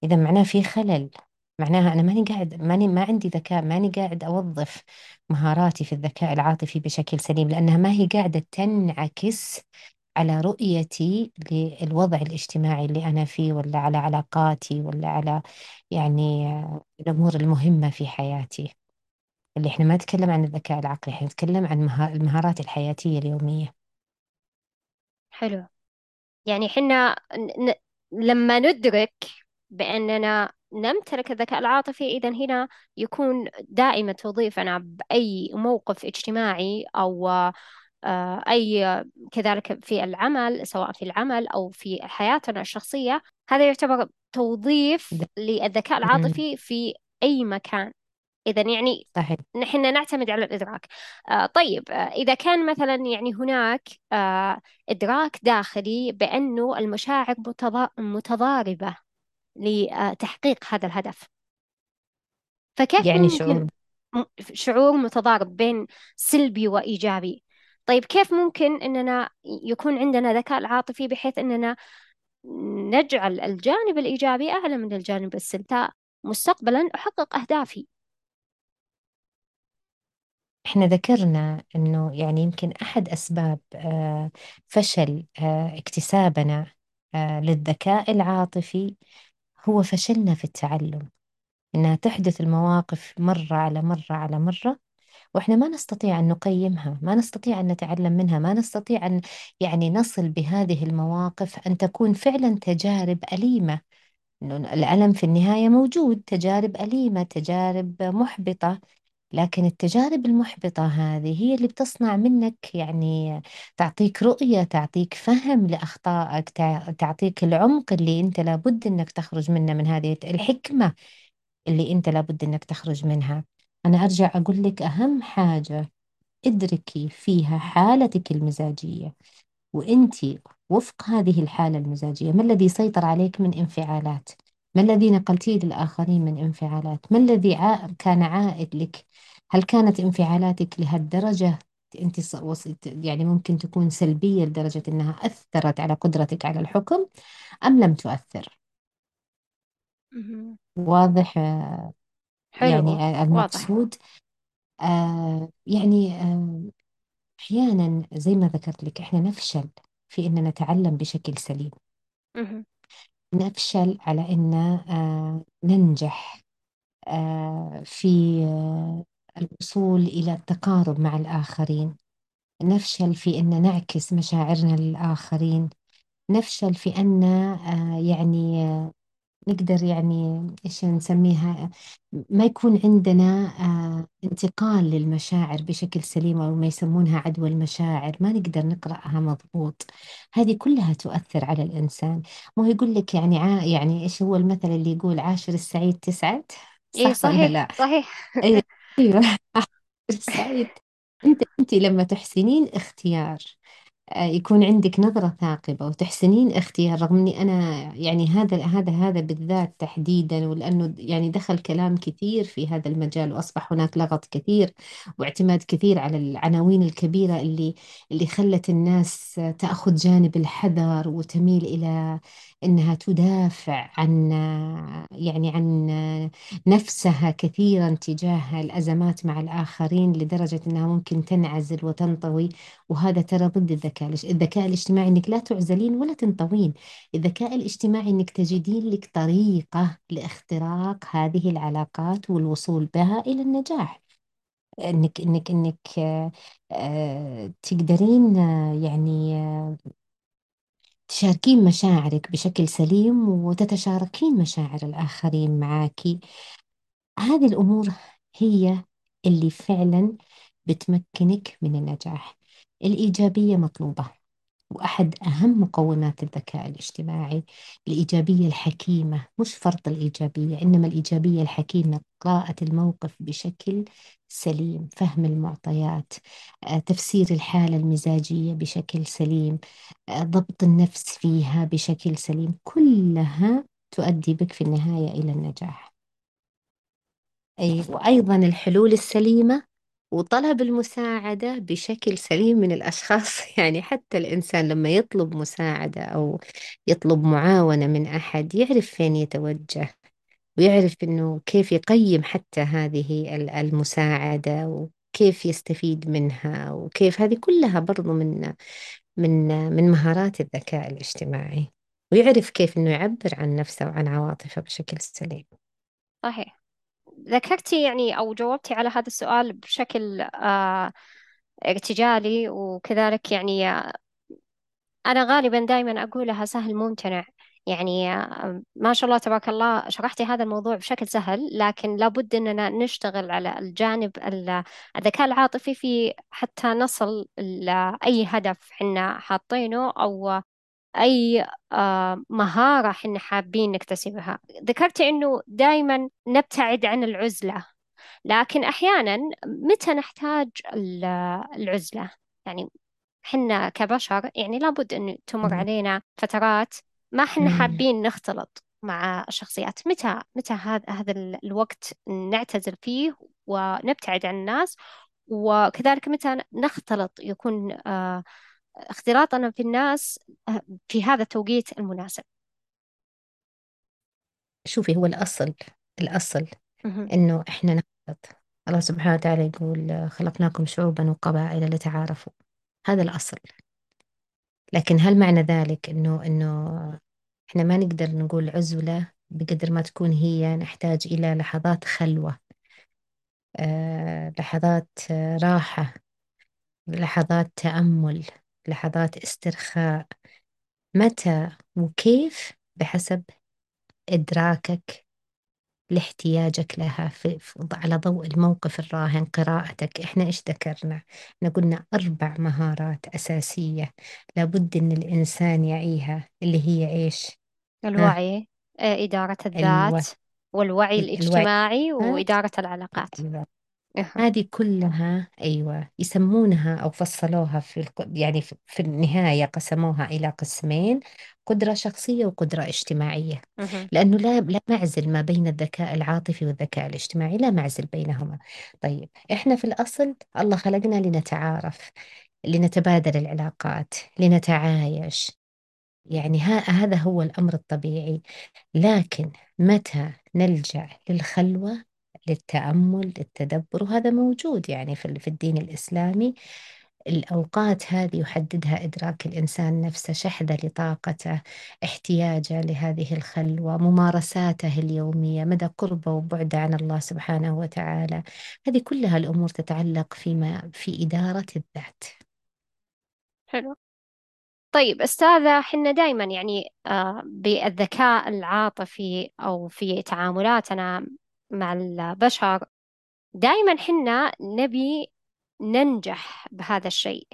إذا معناه في خلل معناها أنا ماني قاعد ماني ما عندي ذكاء ماني قاعد أوظف مهاراتي في الذكاء العاطفي بشكل سليم لأنها ما هي قاعدة تنعكس على رؤيتي للوضع الاجتماعي اللي أنا فيه ولا على علاقاتي ولا على يعني الأمور المهمة في حياتي. اللي إحنا ما نتكلم عن الذكاء العقلي إحنا نتكلم عن مها- المهارات الحياتية اليومية. حلو. يعني حنا ن... لما ندرك بأننا نمتلك الذكاء العاطفي إذا هنا يكون دائما توظيفنا بأي موقف اجتماعي أو أي كذلك في العمل سواء في العمل أو في حياتنا الشخصية هذا يعتبر توظيف للذكاء. العاطفي في أي مكان. إذا يعني صحيح. نحن نعتمد على الإدراك. آه طيب آه إذا كان مثلا يعني هناك آه إدراك داخلي بأنه المشاعر متضا- متضاربة لتحقيق هذا الهدف فكيف يعني ممكن شعور؟ شعور متضارب بين سلبي وإيجابي؟ طيب كيف ممكن أننا يكون عندنا ذكاء عاطفي بحيث أننا نجعل الجانب الإيجابي أعلى من الجانب السلبي مستقبلا أحقق أهدافي؟ إحنا ذكرنا إنه يعني يمكن أحد أسباب آه، فشل آه، اكتسابنا آه، للذكاء العاطفي هو فشلنا في التعلم. إنها تحدث المواقف مرة على مرة على مرة وإحنا ما نستطيع أن نقيمها ما نستطيع أن نتعلم منها ما نستطيع أن يعني نصل بهذه المواقف أن تكون فعلا تجارب أليمة. الألم في النهاية موجود تجارب أليمة تجارب محبطة. لكن التجارب المحبطة هذه هي اللي بتصنع منك يعني تعطيك رؤية تعطيك فهم لأخطائك تع- تعطيك العمق اللي أنت لابد أنك تخرج منه من هذه الحكمة اللي أنت لابد أنك تخرج منها. أنا أرجع أقول لك أهم حاجة ادركي فيها حالتك المزاجية. وأنت وفق هذه الحالة المزاجية ما الذي سيطر عليك من انفعالات؟ ما الذي نقلتيه للآخرين من انفعالات؟ ما الذي. كان عائد لك؟ هل كانت انفعالاتك لهالدرجة؟ وصلت يعني ممكن تكون سلبية لدرجة إنها أثرت على قدرتك على الحكم أم لم تؤثر؟ مهم. واضح حلو يعني واضح. المقصود آه يعني آه أحيانا زي ما ذكرت لك إحنا نفشل في أن نتعلم بشكل سليم. مهم. نفشل على أن آه، ننجح آه، في آه، الوصول إلى التقارب مع الآخرين. نفشل في أن نعكس مشاعرنا للآخرين. نفشل في أن آه، يعني آه، نقدر يعني إيش نسميها ما يكون عندنا آه، انتقال للمشاعر بشكل سليم أو ما يسمونها عدوى المشاعر ما نقدر نقرأها مضبوط. هذه كلها تؤثر على الإنسان. ما هو يقول لك يعني عا يعني إيش هو المثل اللي يقول عاشر السعيد تسعد؟ إيه صح ولا صحيح لا؟ صحيح. [laughs] أيوة. [laughs] عاشر السعيد. أنت أنت لما تحسنين اختيار. آه، يكون عندك نظرة ثاقبة وتحسنين اختيار رغم إني أنا يعني هذا هذا هذا بالذات تحديدا ولأنه يعني دخل كلام كثير في هذا المجال وأصبح هناك لغط كثير واعتماد كثير على العناوين الكبيرة اللي اللي خلت الناس تأخذ جانب الحذر وتميل إلى إنها تدافع عن يعني عن نفسها كثيرا تجاه الأزمات مع الآخرين لدرجة إنها ممكن تنعزل وتنطوي. وهذا ترى ضد الذكاء الذكاء الاجتماعي إنك لا تعزلين ولا تنطوين. الذكاء الاجتماعي إنك تجدين لك طريقة لاختراق هذه العلاقات والوصول بها إلى النجاح. إنك إنك إنك آه، تقدرين يعني آه، تشاركين مشاعرك بشكل سليم وتتشاركين مشاعر الآخرين معاكي هذه الأمور هي اللي فعلا بتمكنك من النجاح. الإيجابية مطلوبة وأحد أهم مقومات الذكاء الاجتماعي الإيجابية الحكيمة. مش فرط الإيجابية إنما الإيجابية الحكيمة قراءة الموقف بشكل سليم فهم المعطيات آه، تفسير الحالة المزاجية بشكل سليم آه، ضبط النفس فيها بشكل سليم كلها تؤدي بك في النهاية إلى النجاح. أي وأيضا الحلول السليمة وطلب المساعدة بشكل سليم من الأشخاص. [laughs] يعني حتى الإنسان لما يطلب مساعدة أو يطلب معاونة من أحد يعرف فين يتوجه. ويعرف إنه كيف يقيم حتى هذه ال- المساعدة وكيف يستفيد منها وكيف هذه كلها برضو من من من مهارات الذكاء الاجتماعي. ويعرف كيف إنه يعبر عن نفسه وعن عواطفه بشكل سليم. صحيح. ذكرتي يعني أو جاوبتي على هذا السؤال بشكل آه ارتجالي وكذلك يعني آه، أنا غالبا دائما أقولها سهل ممتنع. يعني ما شاء الله تبارك الله شرحتي هذا الموضوع بشكل سهل لكن لابد أننا نشتغل على الجانب ال- الذكاء العاطفي في حتى نصل لأي هدف حنا حاطينه أو أي آه، مهارة حنا حابين نكتسبها ذكرتي أنه دائما نبتعد عن العزلة لكن أحيانا متى نحتاج ال- العزلة يعني حنا كبشر يعني لابد أن تمر. علينا فترات ما حنا مم. حابين نختلط مع الشخصيات. متى متى هذا هذا ال- الوقت نعتزل فيه ونبتعد عن الناس؟ وكذلك متى نختلط؟ يكون آه، اختلاطنا في الناس آه، في هذا التوقيت المناسب. شوفي هو الأصل الأصل. إنه إحنا نخلط الله سبحانه وتعالى يقول خلقناكم شعوبا وقبائل لتعارفوا. هذا الأصل. لكن هل معنى ذلك إنه إنه إحنا ما نقدر نقول عزلة بقدر ما تكون هي نحتاج إلى لحظات خلوة آه، لحظات راحة لحظات تأمل لحظات استرخاء؟ متى وكيف بحسب إدراكك لاحتياجك لها في على ضوء الموقف الراهن قراءتك. إحنا إيش ذكرنا؟ إحنا قلنا أربع مهارات أساسية لابد إن الإنسان يعيها اللي هي ها الوعي آه، إدارة الذات أيوة والوعي الوعي. الاجتماعي وإدارة العلاقات. أها. هذه كلها أيوة يسمونها أو فصلوها في الق- يعني في في النهاية قسموها إلى قسمين قدرة شخصية وقدرة اجتماعية. مهم. لأنه لا لا معزل ما بين الذكاء العاطفي والذكاء الاجتماعي لا معزل بينهما. طيب إحنا في الأصل الله خلقنا لنتعارف لنتبادل العلاقات لنتعايش. يعني ها هذا هو الأمر الطبيعي. لكن متى نلجأ للخلوة؟ للتأمل للتدبر وهذا موجود يعني في الدين الإسلامي. الأوقات هذه يحددها إدراك الإنسان نفسه شحذة لطاقته احتياجه لهذه الخلوة ممارساته اليومية مدى قربه وبعده عن الله سبحانه وتعالى. هذه كلها الأمور تتعلق فيما في إدارة الذات. حلو. طيب أستاذة حنا دائما يعني آه، بالذكاء العاطفي أو في تعاملاتنا مع البشر. دائما حنا نبي ننجح بهذا الشيء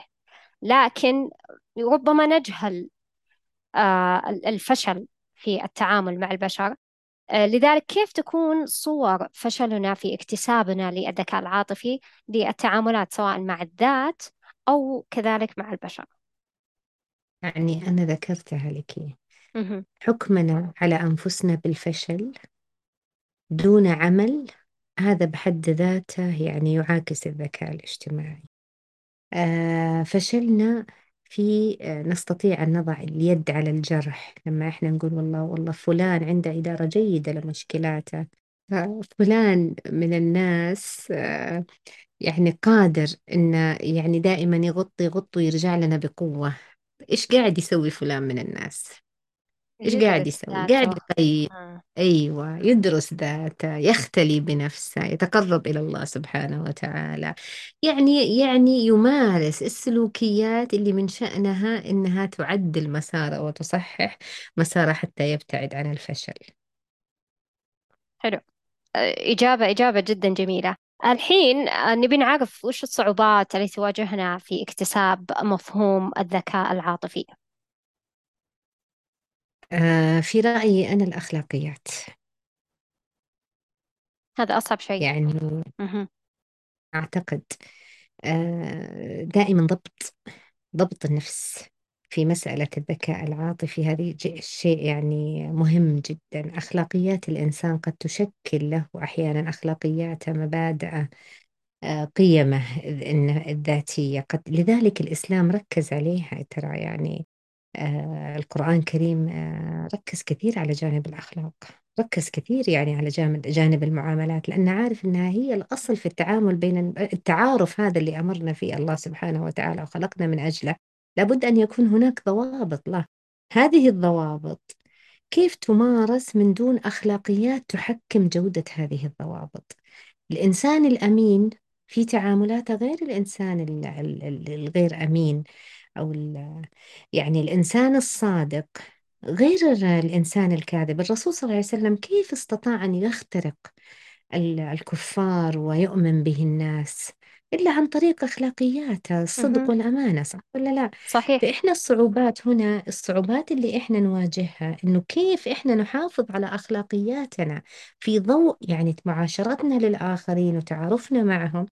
لكن ربما نجهل آه، الفشل في التعامل مع البشر. آه، لذلك كيف تكون صور فشلنا في اكتسابنا للذكاء العاطفي للتعاملات سواء مع الذات أو كذلك مع البشر؟ يعني أنا ذكرتها لك. حكمنا على أنفسنا بالفشل دون عمل هذا بحد ذاته يعني يعاكس الذكاء الاجتماعي. آه فشلنا في آه نستطيع أن نضع اليد على الجرح. لما إحنا نقول والله والله فلان عنده إدارة جيدة لمشكلاته. فلان من الناس آه يعني قادر إنه يعني دائما يغطي يغطي ويرجع لنا بقوة. إيش قاعد يسوي فلان من الناس؟ إيش قاعد يدرس يسوي قاعد ذاته يقيم آه. أيوة يدرس ذاته يختلي بنفسه يتقرب إلى الله سبحانه وتعالى. يعني يعني يمارس السلوكيات اللي من شأنها إنها تعدل مساره وتصحح مساره حتى يبتعد عن الفشل. حلو. آه، إجابة إجابة جدا جميلة. الحين آه، نبي نعرف وش الصعوبات التي تواجهنا في اكتساب مفهوم الذكاء العاطفي؟ آه في رأيي أنا الأخلاقيات. هذا أصعب شيء. يعني مهم. أعتقد آه دائما ضبط ضبط النفس في مسألة الذكاء العاطفي. هذه ج- شيء يعني مهم جدا. أخلاقيات الإنسان قد تشكل له أحيانا أخلاقياته مبادئة آه، قيمة الذ- الذاتية قد لذلك الإسلام ركز عليها ترى. يعني القرآن الكريم آه، ركز كثير على جانب الأخلاق ركز كثير يعني على جانب جانب المعاملات لأنه عارف أنها هي الأصل في التعامل بين التعارف هذا اللي أمرنا فيه الله سبحانه وتعالى وخلقنا من أجله لابد أن يكون هناك ضوابط له. هذه الضوابط كيف تمارس من دون أخلاقيات تحكم جودة هذه الضوابط؟ الإنسان الأمين في تعاملاته غير الإنسان ال- ال- ال- الغير أمين. أو يعني الإنسان الصادق غير الإنسان الكاذب الرسول صلى الله عليه وسلم كيف استطاع أن يخترق ال- الكفار ويؤمن به الناس إلا عن طريق أخلاقيات الصدق. والأمانة صح ولا لا؟ صحيح فإحنا الصعوبات هنا الصعوبات اللي إحنا نواجهها إنه كيف إحنا نحافظ على أخلاقياتنا في ضوء يعني معاشرتنا للآخرين وتعارفنا معهم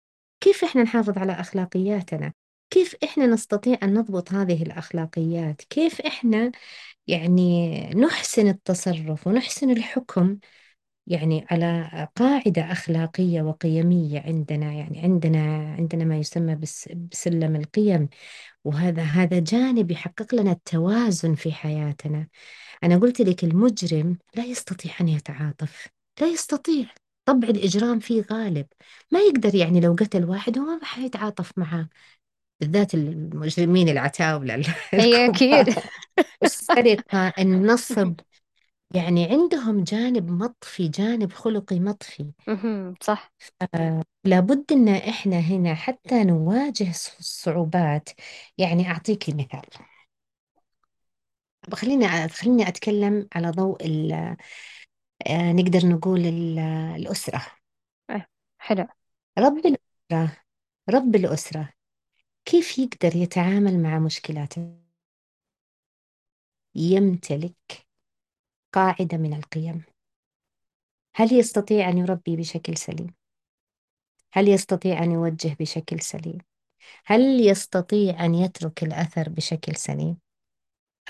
كيف إحنا نحافظ على أخلاقياتنا؟ كيف إحنا نستطيع أن نضبط هذه الأخلاقيات؟ كيف إحنا يعني نحسن التصرف ونحسن الحكم يعني على قاعدة أخلاقية وقيمية عندنا؟ يعني عندنا عندنا ما يسمى بس بسلم القيم وهذا هذا جانب يحقق لنا التوازن في حياتنا. أنا قلت لك المجرم لا يستطيع أن يتعاطف لا يستطيع. طبع الإجرام فيه غالب. ما يقدر يعني لو قتل واحد هو ما حيتعاطف معاه بالذات المجرمين العتاولة [laughs] أكيد. الكبار السرقة النصب. يعني عندهم جانب مطفي جانب خلقي مطفي. مهم. صح. آه، لابد إن إحنا هنا حتى نواجه الص- الصعوبات يعني أعطيك مثال. خليني خليني أتكلم على ضوء ال- آه، نقدر نقول ال- الأسرة. أه. حلو. رب الأسرة رب الأسرة. كيف يقدر يتعامل مع مشكلاته يمتلك قاعدة من القيم هل يستطيع أن يربي بشكل سليم هل يستطيع أن يوجه بشكل سليم هل يستطيع أن يترك الأثر بشكل سليم؟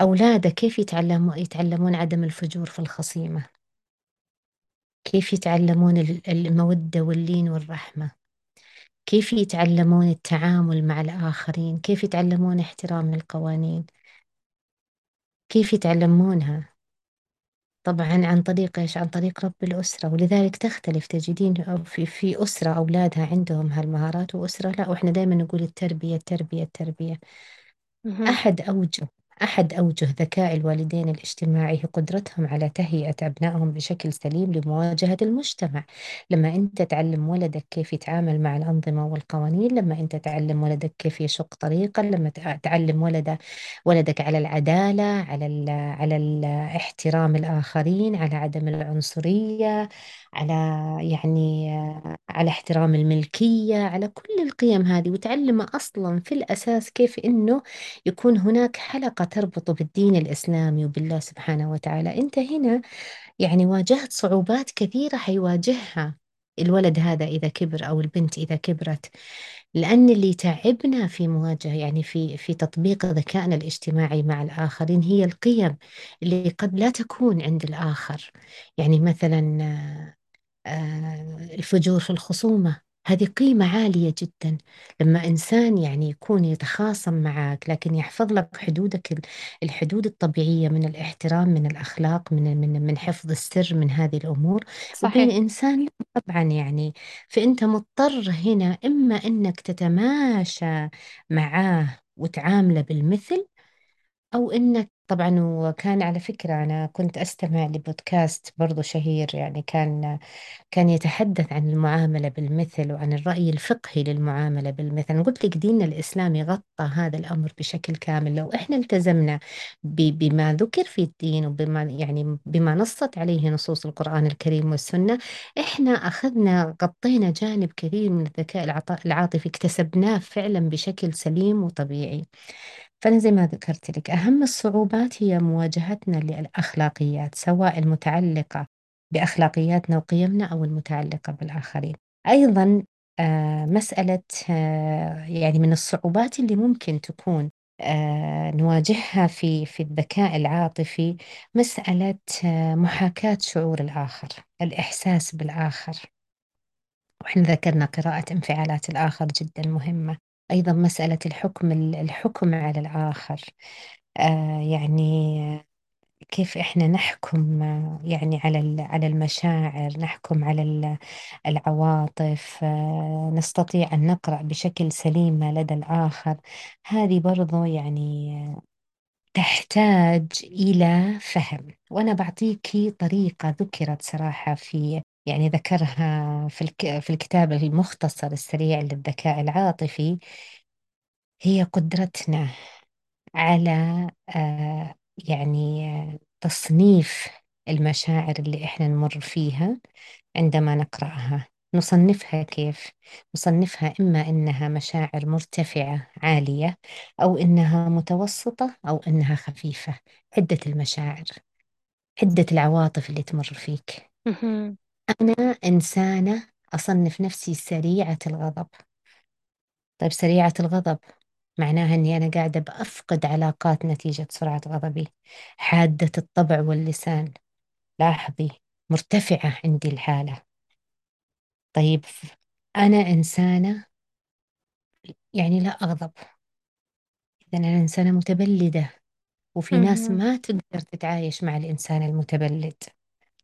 أولاده كيف يتعلموا يتعلمون عدم الفجور في الخصيمة؟ كيف يتعلمون ال- المودة واللين والرحمة؟ كيف يتعلمون التعامل مع الآخرين؟ كيف يتعلمون احترام القوانين؟ كيف يتعلمونها؟ طبعا عن طريق إيش؟ عن طريق رب الأسرة ولذلك تختلف تجدين في في أسرة أولادها عندهم هالمهارات وأسرة لا وإحنا دائما نقول التربية التربية التربية. أحد أوجه أحد أوجه ذكاء الوالدين الاجتماعي هي قدرتهم على تهيئة أبنائهم بشكل سليم لمواجهة المجتمع. لما أنت تعلم ولدك كيف يتعامل مع الأنظمة والقوانين لما أنت تعلم ولدك كيف يشق طريقا لما تع- تعلم ولد ولدك على العدالة على ال على ال احترام الآخرين على عدم العنصرية على يعني على احترام الملكية على كل القيم هذه وتعلمه أصلا في الأساس كيف إنه يكون هناك حلقة تربطه بالدين الإسلامي وبالله سبحانه وتعالى. أنت هنا يعني واجهت صعوبات كثيرة حيواجهها الولد هذا إذا كبر أو البنت إذا كبرت لأن اللي تعبنا في مواجهة يعني في في تطبيق ذكائنا الاجتماعي مع الآخرين هي القيم اللي قد لا تكون عند الآخر. يعني مثلا الفجور في الخصومة. هذه قيمة عالية جدا. لما إنسان يعني يكون يتخاصم معك لكن يحفظ لك حدودك ال- الحدود الطبيعية من الاحترام من الأخلاق من من من حفظ السر من هذه الأمور. وبين صحيح. إنسان لا طبعا يعني فأنت مضطر هنا إما إنك تتماشى معاه وتعامله بالمثل أو إنك طبعا وكان على فكرة أنا كنت أستمع لبودكاست برضو شهير يعني كان كان يتحدث عن المعاملة بالمثل وعن الرأي الفقهي للمعاملة بالمثل. أنا قلت لك ديننا الإسلامي غطى هذا الأمر بشكل كامل. لو إحنا التزمنا بما ذكر في الدين وبما يعني بما نصت عليه نصوص القرآن الكريم والسنة إحنا أخذنا غطينا جانب كبير من الذكاء العاطفي اكتسبناه فعلا بشكل سليم وطبيعي. فأنا زي ما ذكرت لك أهم الصعوبات هي مواجهتنا للأخلاقيات سواء المتعلقة بأخلاقياتنا وقيمنا أو المتعلقة بالآخرين. أيضا آه، مسألة آه، يعني من الصعوبات اللي ممكن تكون آه، نواجهها في في الذكاء العاطفي مسألة محاكاة شعور الآخر الإحساس بالآخر. وإحنا ذكرنا قراءة انفعالات الآخر جدا مهمة. أيضا مسألة الحكم الحكم على الآخر. آه يعني كيف إحنا نحكم يعني على على المشاعر نحكم على ال- العواطف آه نستطيع أن نقرأ بشكل سليم ما لدى الآخر. هذه برضو يعني تحتاج إلى فهم. وأنا بعطيكي طريقة ذكرت صراحة في يعني ذكرها في الك في الكتاب المختصر السريع للذكاء العاطفي هي قدرتنا على آه يعني تصنيف المشاعر اللي إحنا نمر فيها عندما نقرأها نصنفها كيف؟ نصنفها إما إنها مشاعر مرتفعة عالية أو إنها متوسطة أو إنها خفيفة عدة المشاعر عدة العواطف اللي تمر فيك. أنا إنسانة أصنف نفسي سريعة الغضب. طيب سريعة الغضب معناها أني أنا قاعدة بأفقد علاقات نتيجة سرعة غضبي. حادة الطبع واللسان. لاحظي مرتفعة عندي الحالة. طيب أنا إنسانة يعني لا أغضب. إذا أنا إنسانة متبلدة وفي ناس مهم. ما تقدر تتعايش مع الإنسان المتبلد.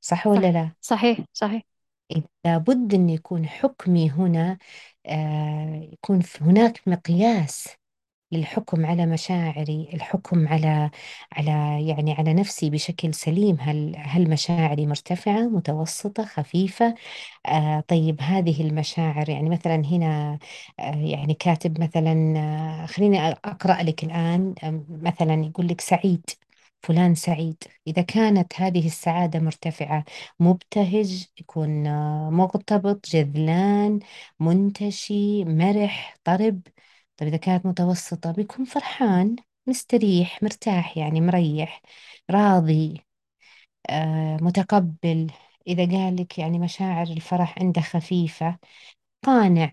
صح صح ولا لا؟ صحيح صحيح. إذا لابد أن يكون حكمي هنا آه يكون في- هناك مقياس للحكم على مشاعري الحكم على على يعني على نفسي بشكل سليم. هل هل مشاعري مرتفعة متوسطة خفيفة؟ آه طيب هذه المشاعر يعني مثلا هنا آه يعني كاتب مثلا آه خليني أقرأ لك الآن آه مثلا يقول لك سعيد. فلان سعيد. إذا كانت هذه السعادة مرتفعة مبتهج يكون آه مرتبط جذلان منتشي مرح طرب. طيب إذا كانت متوسطة بيكون فرحان مستريح مرتاح يعني مريح راضي آه متقبل. إذا قال لك يعني مشاعر الفرح عنده خفيفة قانع.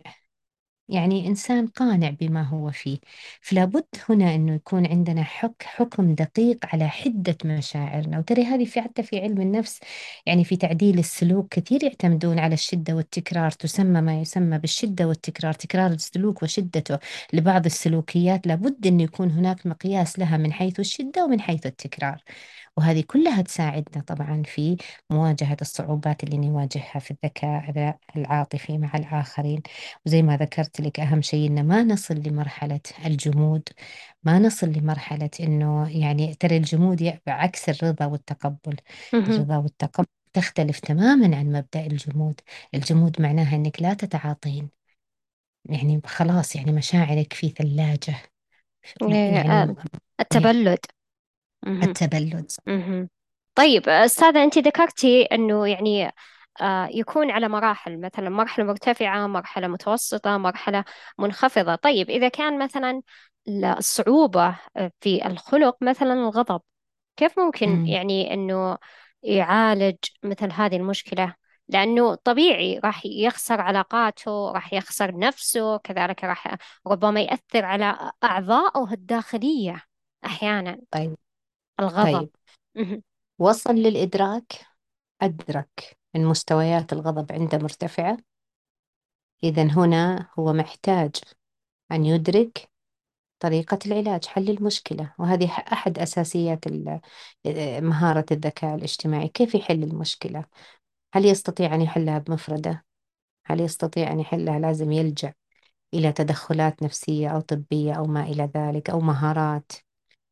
يعني إنسان قانع بما هو فيه. فلا بد هنا أنه يكون عندنا حك حكم دقيق على حدة مشاعرنا. وترى هذه في حتى في علم النفس يعني في تعديل السلوك كثير يعتمدون على الشدة والتكرار. تسمى ما يسمى بالشدة والتكرار. تكرار السلوك وشدته لبعض السلوكيات. لابد أن يكون هناك مقياس لها من حيث الشدة ومن حيث التكرار. وهذه كلها تساعدنا طبعا في مواجهة الصعوبات اللي نواجهها في الذكاء العاطفي مع الآخرين. وزي ما ذكرت لك أهم شيء إن ما نصل لمرحلة الجمود ما نصل لمرحلة إنه يعني ترى الجمود عكس الرضا والتقبل. الرضا والتقبل تختلف تماما عن مبدأ الجمود. الجمود معناها إنك لا تتعاطين. يعني خلاص يعني مشاعرك في ثلاجة. إيه، يعني آه، التبلد. التبلد. مهم. طيب أستاذة أنت ذكرتي أنه يعني آه، يكون على مراحل مثلا مرحلة مرتفعة مرحلة متوسطة مرحلة منخفضة. طيب إذا كان مثلا الصعوبة في الخلق مثلا الغضب كيف ممكن مم. يعني أنه يعالج مثل هذه المشكلة؟ لأنه طبيعي راح يخسر علاقاته راح يخسر نفسه كذلك راح ربما يأثر على أعضائه الداخلية أحيانا. طيب. الغضب. طيب. مهم. وصل للإدراك؟ أدرك أن مستويات الغضب عنده مرتفعة. إذا هنا هو محتاج أن يدرك طريقة العلاج حل المشكلة. وهذه أحد أساسيات مهارة الذكاء الاجتماعي. كيف يحل المشكلة؟ هل يستطيع أن يحلها بمفردة؟ هل يستطيع أن يحلها؟ لازم يلجأ إلى تدخلات نفسية أو طبية أو ما إلى ذلك أو مهارات.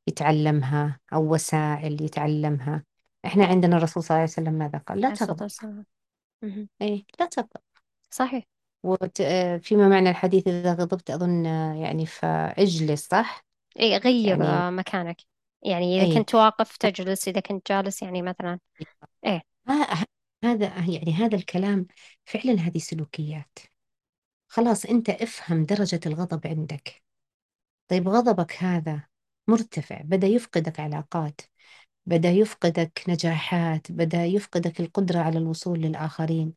يتعلمها أو وسائل يتعلمها. إحنا عندنا الرسول صلى الله عليه وسلم ماذا قال؟ لا عليه الصلاة تغضب والسلام. مهم. إيه لا تغضب صحيح. وفيما معنى الحديث إذا غضبت أظن آه، يعني فاجلس صح؟ إيه غير يعني آه، مكانك. يعني إذا أي كنت واقف تجلس إذا كنت جالس يعني مثلا. إيه. ه- هذا يعني هذا الكلام فعلا هذه سلوكيات. خلاص أنت افهم درجة الغضب عندك. طيب غضبك هذا مرتفع بدأ يفقدك علاقات بدأ يفقدك نجاحات بدأ يفقدك القدرة على الوصول للآخرين.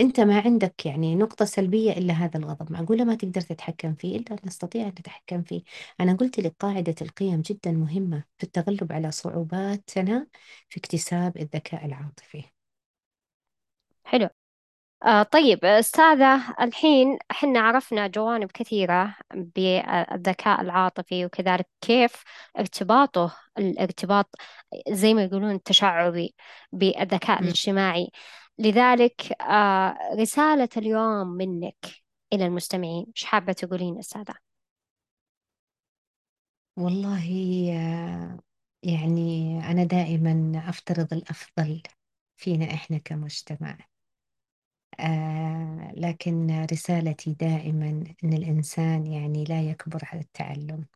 أنت ما عندك يعني نقطة سلبية إلا هذا الغضب. معقولة ما تقدر تتحكم فيه؟ إلا نستطيع أن نتحكم فيه. أنا قلت لك قاعدة القيم جدا مهمة في التغلب على صعوباتنا في اكتساب الذكاء العاطفي. حلو. آه طيب أستاذة الحين إحنا عرفنا جوانب كثيرة بالذكاء العاطفي وكذلك كيف ارتباطه الارتباط زي ما يقولون التشعبي بالذكاء مم. الاجتماعي لذلك آه رسالة اليوم منك إلى المستمعين إيش حابة تقولين أستاذة؟ والله آه، يعني أنا دائما أفترض الأفضل فينا إحنا كمجتمع آه لكن رسالتي دائما أن الإنسان يعني لا يكبر على التعلم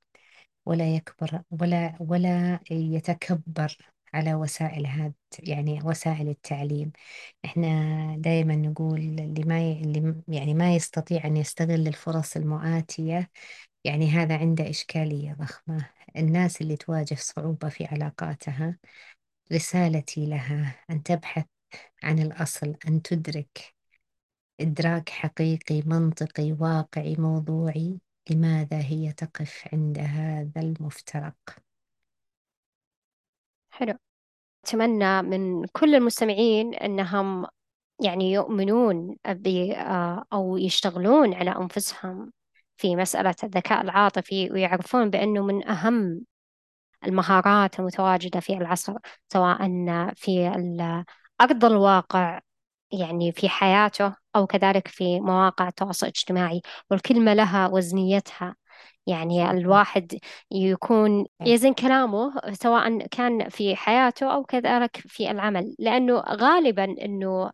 ولا يكبر ولا ولا يتكبر على وسائل هذا يعني وسائل التعليم إحنا دائما نقول اللي ما. اللي يعني ما يستطيع أن يستغل الفرص المآتية يعني هذا عنده إشكالية ضخمة الناس اللي تواجه صعوبة في علاقاتها رسالتي لها أن تبحث عن الأصل أن تدرك إدراك حقيقي منطقي واقعي موضوعي لماذا هي تقف عند هذا المفترق؟ حلو. أتمنى من كل المستمعين أنهم يعني يؤمنون آه، أو يشتغلون على أنفسهم في مسألة الذكاء العاطفي ويعرفون بأنه من أهم المهارات المتواجدة في العصر سواء في أرض الواقع يعني في حياته أو كذلك في مواقع التواصل الاجتماعي والكلمة لها وزنيتها. يعني الواحد يكون يزن كلامه سواء كان في حياته أو كذلك في العمل. لأنه غالبا أنه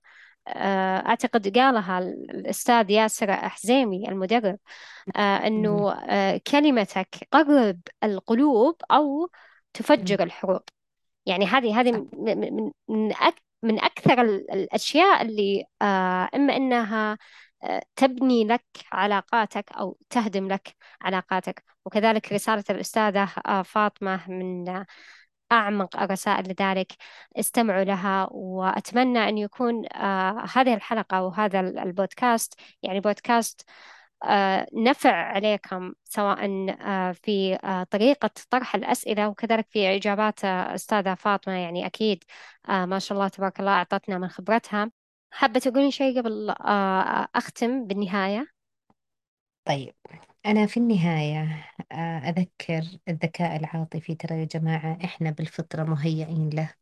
آه، أعتقد قالها الأستاذ ياسر حزيمي المدرب آه، أنه آه، كلمتك قرب القلوب أو تفجر الحروب. يعني هذه هذه من من أكثر الأشياء اللي إما أنها تبني لك علاقاتك أو تهدم لك علاقاتك. وكذلك رسالة الأستاذة فاطمة من أعمق الرسائل لذلك استمعوا لها. وأتمنى أن يكون آه هذه الحلقة وهذا البودكاست يعني بودكاست آه نفع عليكم سواء آه في آه طريقة طرح الأسئلة وكذلك في إجابات آه أستاذة فاطمة يعني أكيد ما شاء الله تبارك الله أعطتنا من خبرتها. حابة تقولين شيء قبل أختم بالنهاية؟ طيب أنا في النهاية أذكر الذكاء العاطفي ترى يا جماعة إحنا بالفطرة مهيئين له.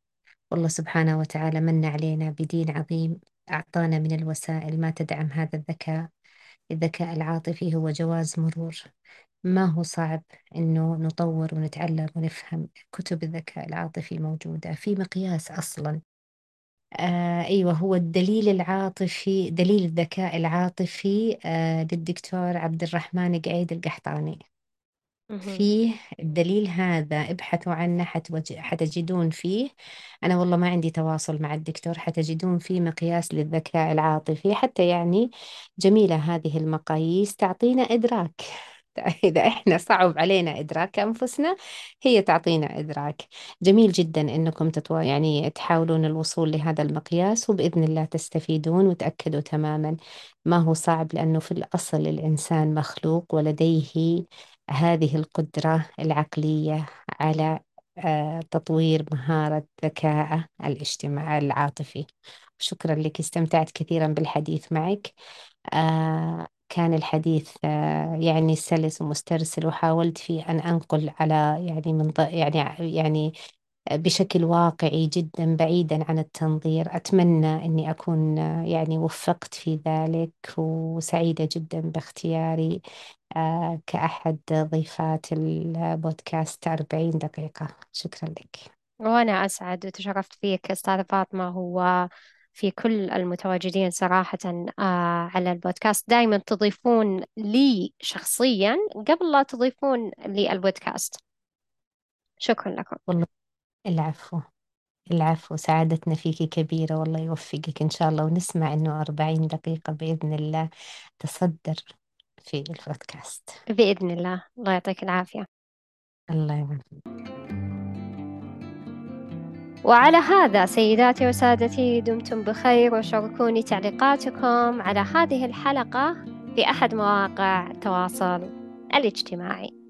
والله سبحانه وتعالى من علينا بدين عظيم أعطانا من الوسائل ما تدعم هذا الذكاء. الذكاء العاطفي هو جواز مرور. ما هو صعب إنه نطور ونتعلم ونفهم كتب الذكاء العاطفي موجودة في مقياس أصلا. آه أيوة هو الدليل العاطفي دليل الذكاء العاطفي آه للدكتور عبد الرحمن قعيد القحطاني. فيه الدليل هذا ابحثوا عنه حتوج... حتجدون فيه. أنا والله ما عندي تواصل مع الدكتور حتجدون فيه مقياس للذكاء العاطفي. حتى يعني جميلة هذه المقاييس تعطينا إدراك. [laughs] إذا إحنا صعب علينا إدراك أنفسنا هي تعطينا إدراك. جميل جدا إنكم تتو... يعني تحاولون الوصول لهذا المقياس وبإذن الله تستفيدون وتأكدوا تماما ما هو صعب لأنه في الأصل الإنسان مخلوق ولديه هذه القدرة العقلية على آه، تطوير مهارة ذكائه الاجتماعي العاطفي. شكرا لك استمتعت كثيرا بالحديث معك. آه كان الحديث آه يعني سلس ومسترسل وحاولت فيه أن أنقل على يعني من يعني يعني بشكل واقعي جدا بعيدا عن التنظير. أتمنى أني أكون يعني وفقت في ذلك وسعيدة جدا باختياري آه، كأحد ضيفات البودكاست 40 دقيقة. شكرا لك. وأنا أسعد وتشرفت فيك أستاذة فاطمة. هو في كل المتواجدين صراحة آه على البودكاست. دائما تضيفون لي شخصيا قبل لا تضيفون لي البودكاست. شكرا لكم. والله العفو. العفو سعادتنا فيك كبيرة والله يوفقك إن شاء الله. ونسمع إنه أربعين دقيقة بإذن الله تصدر في البودكاست. بإذن الله. الله يعطيك العافية. الله يعافيك. وعلى هذا سيداتي وسادتي دمتم بخير وشاركوني تعليقاتكم على هذه الحلقة في أحد مواقع التواصل الاجتماعي.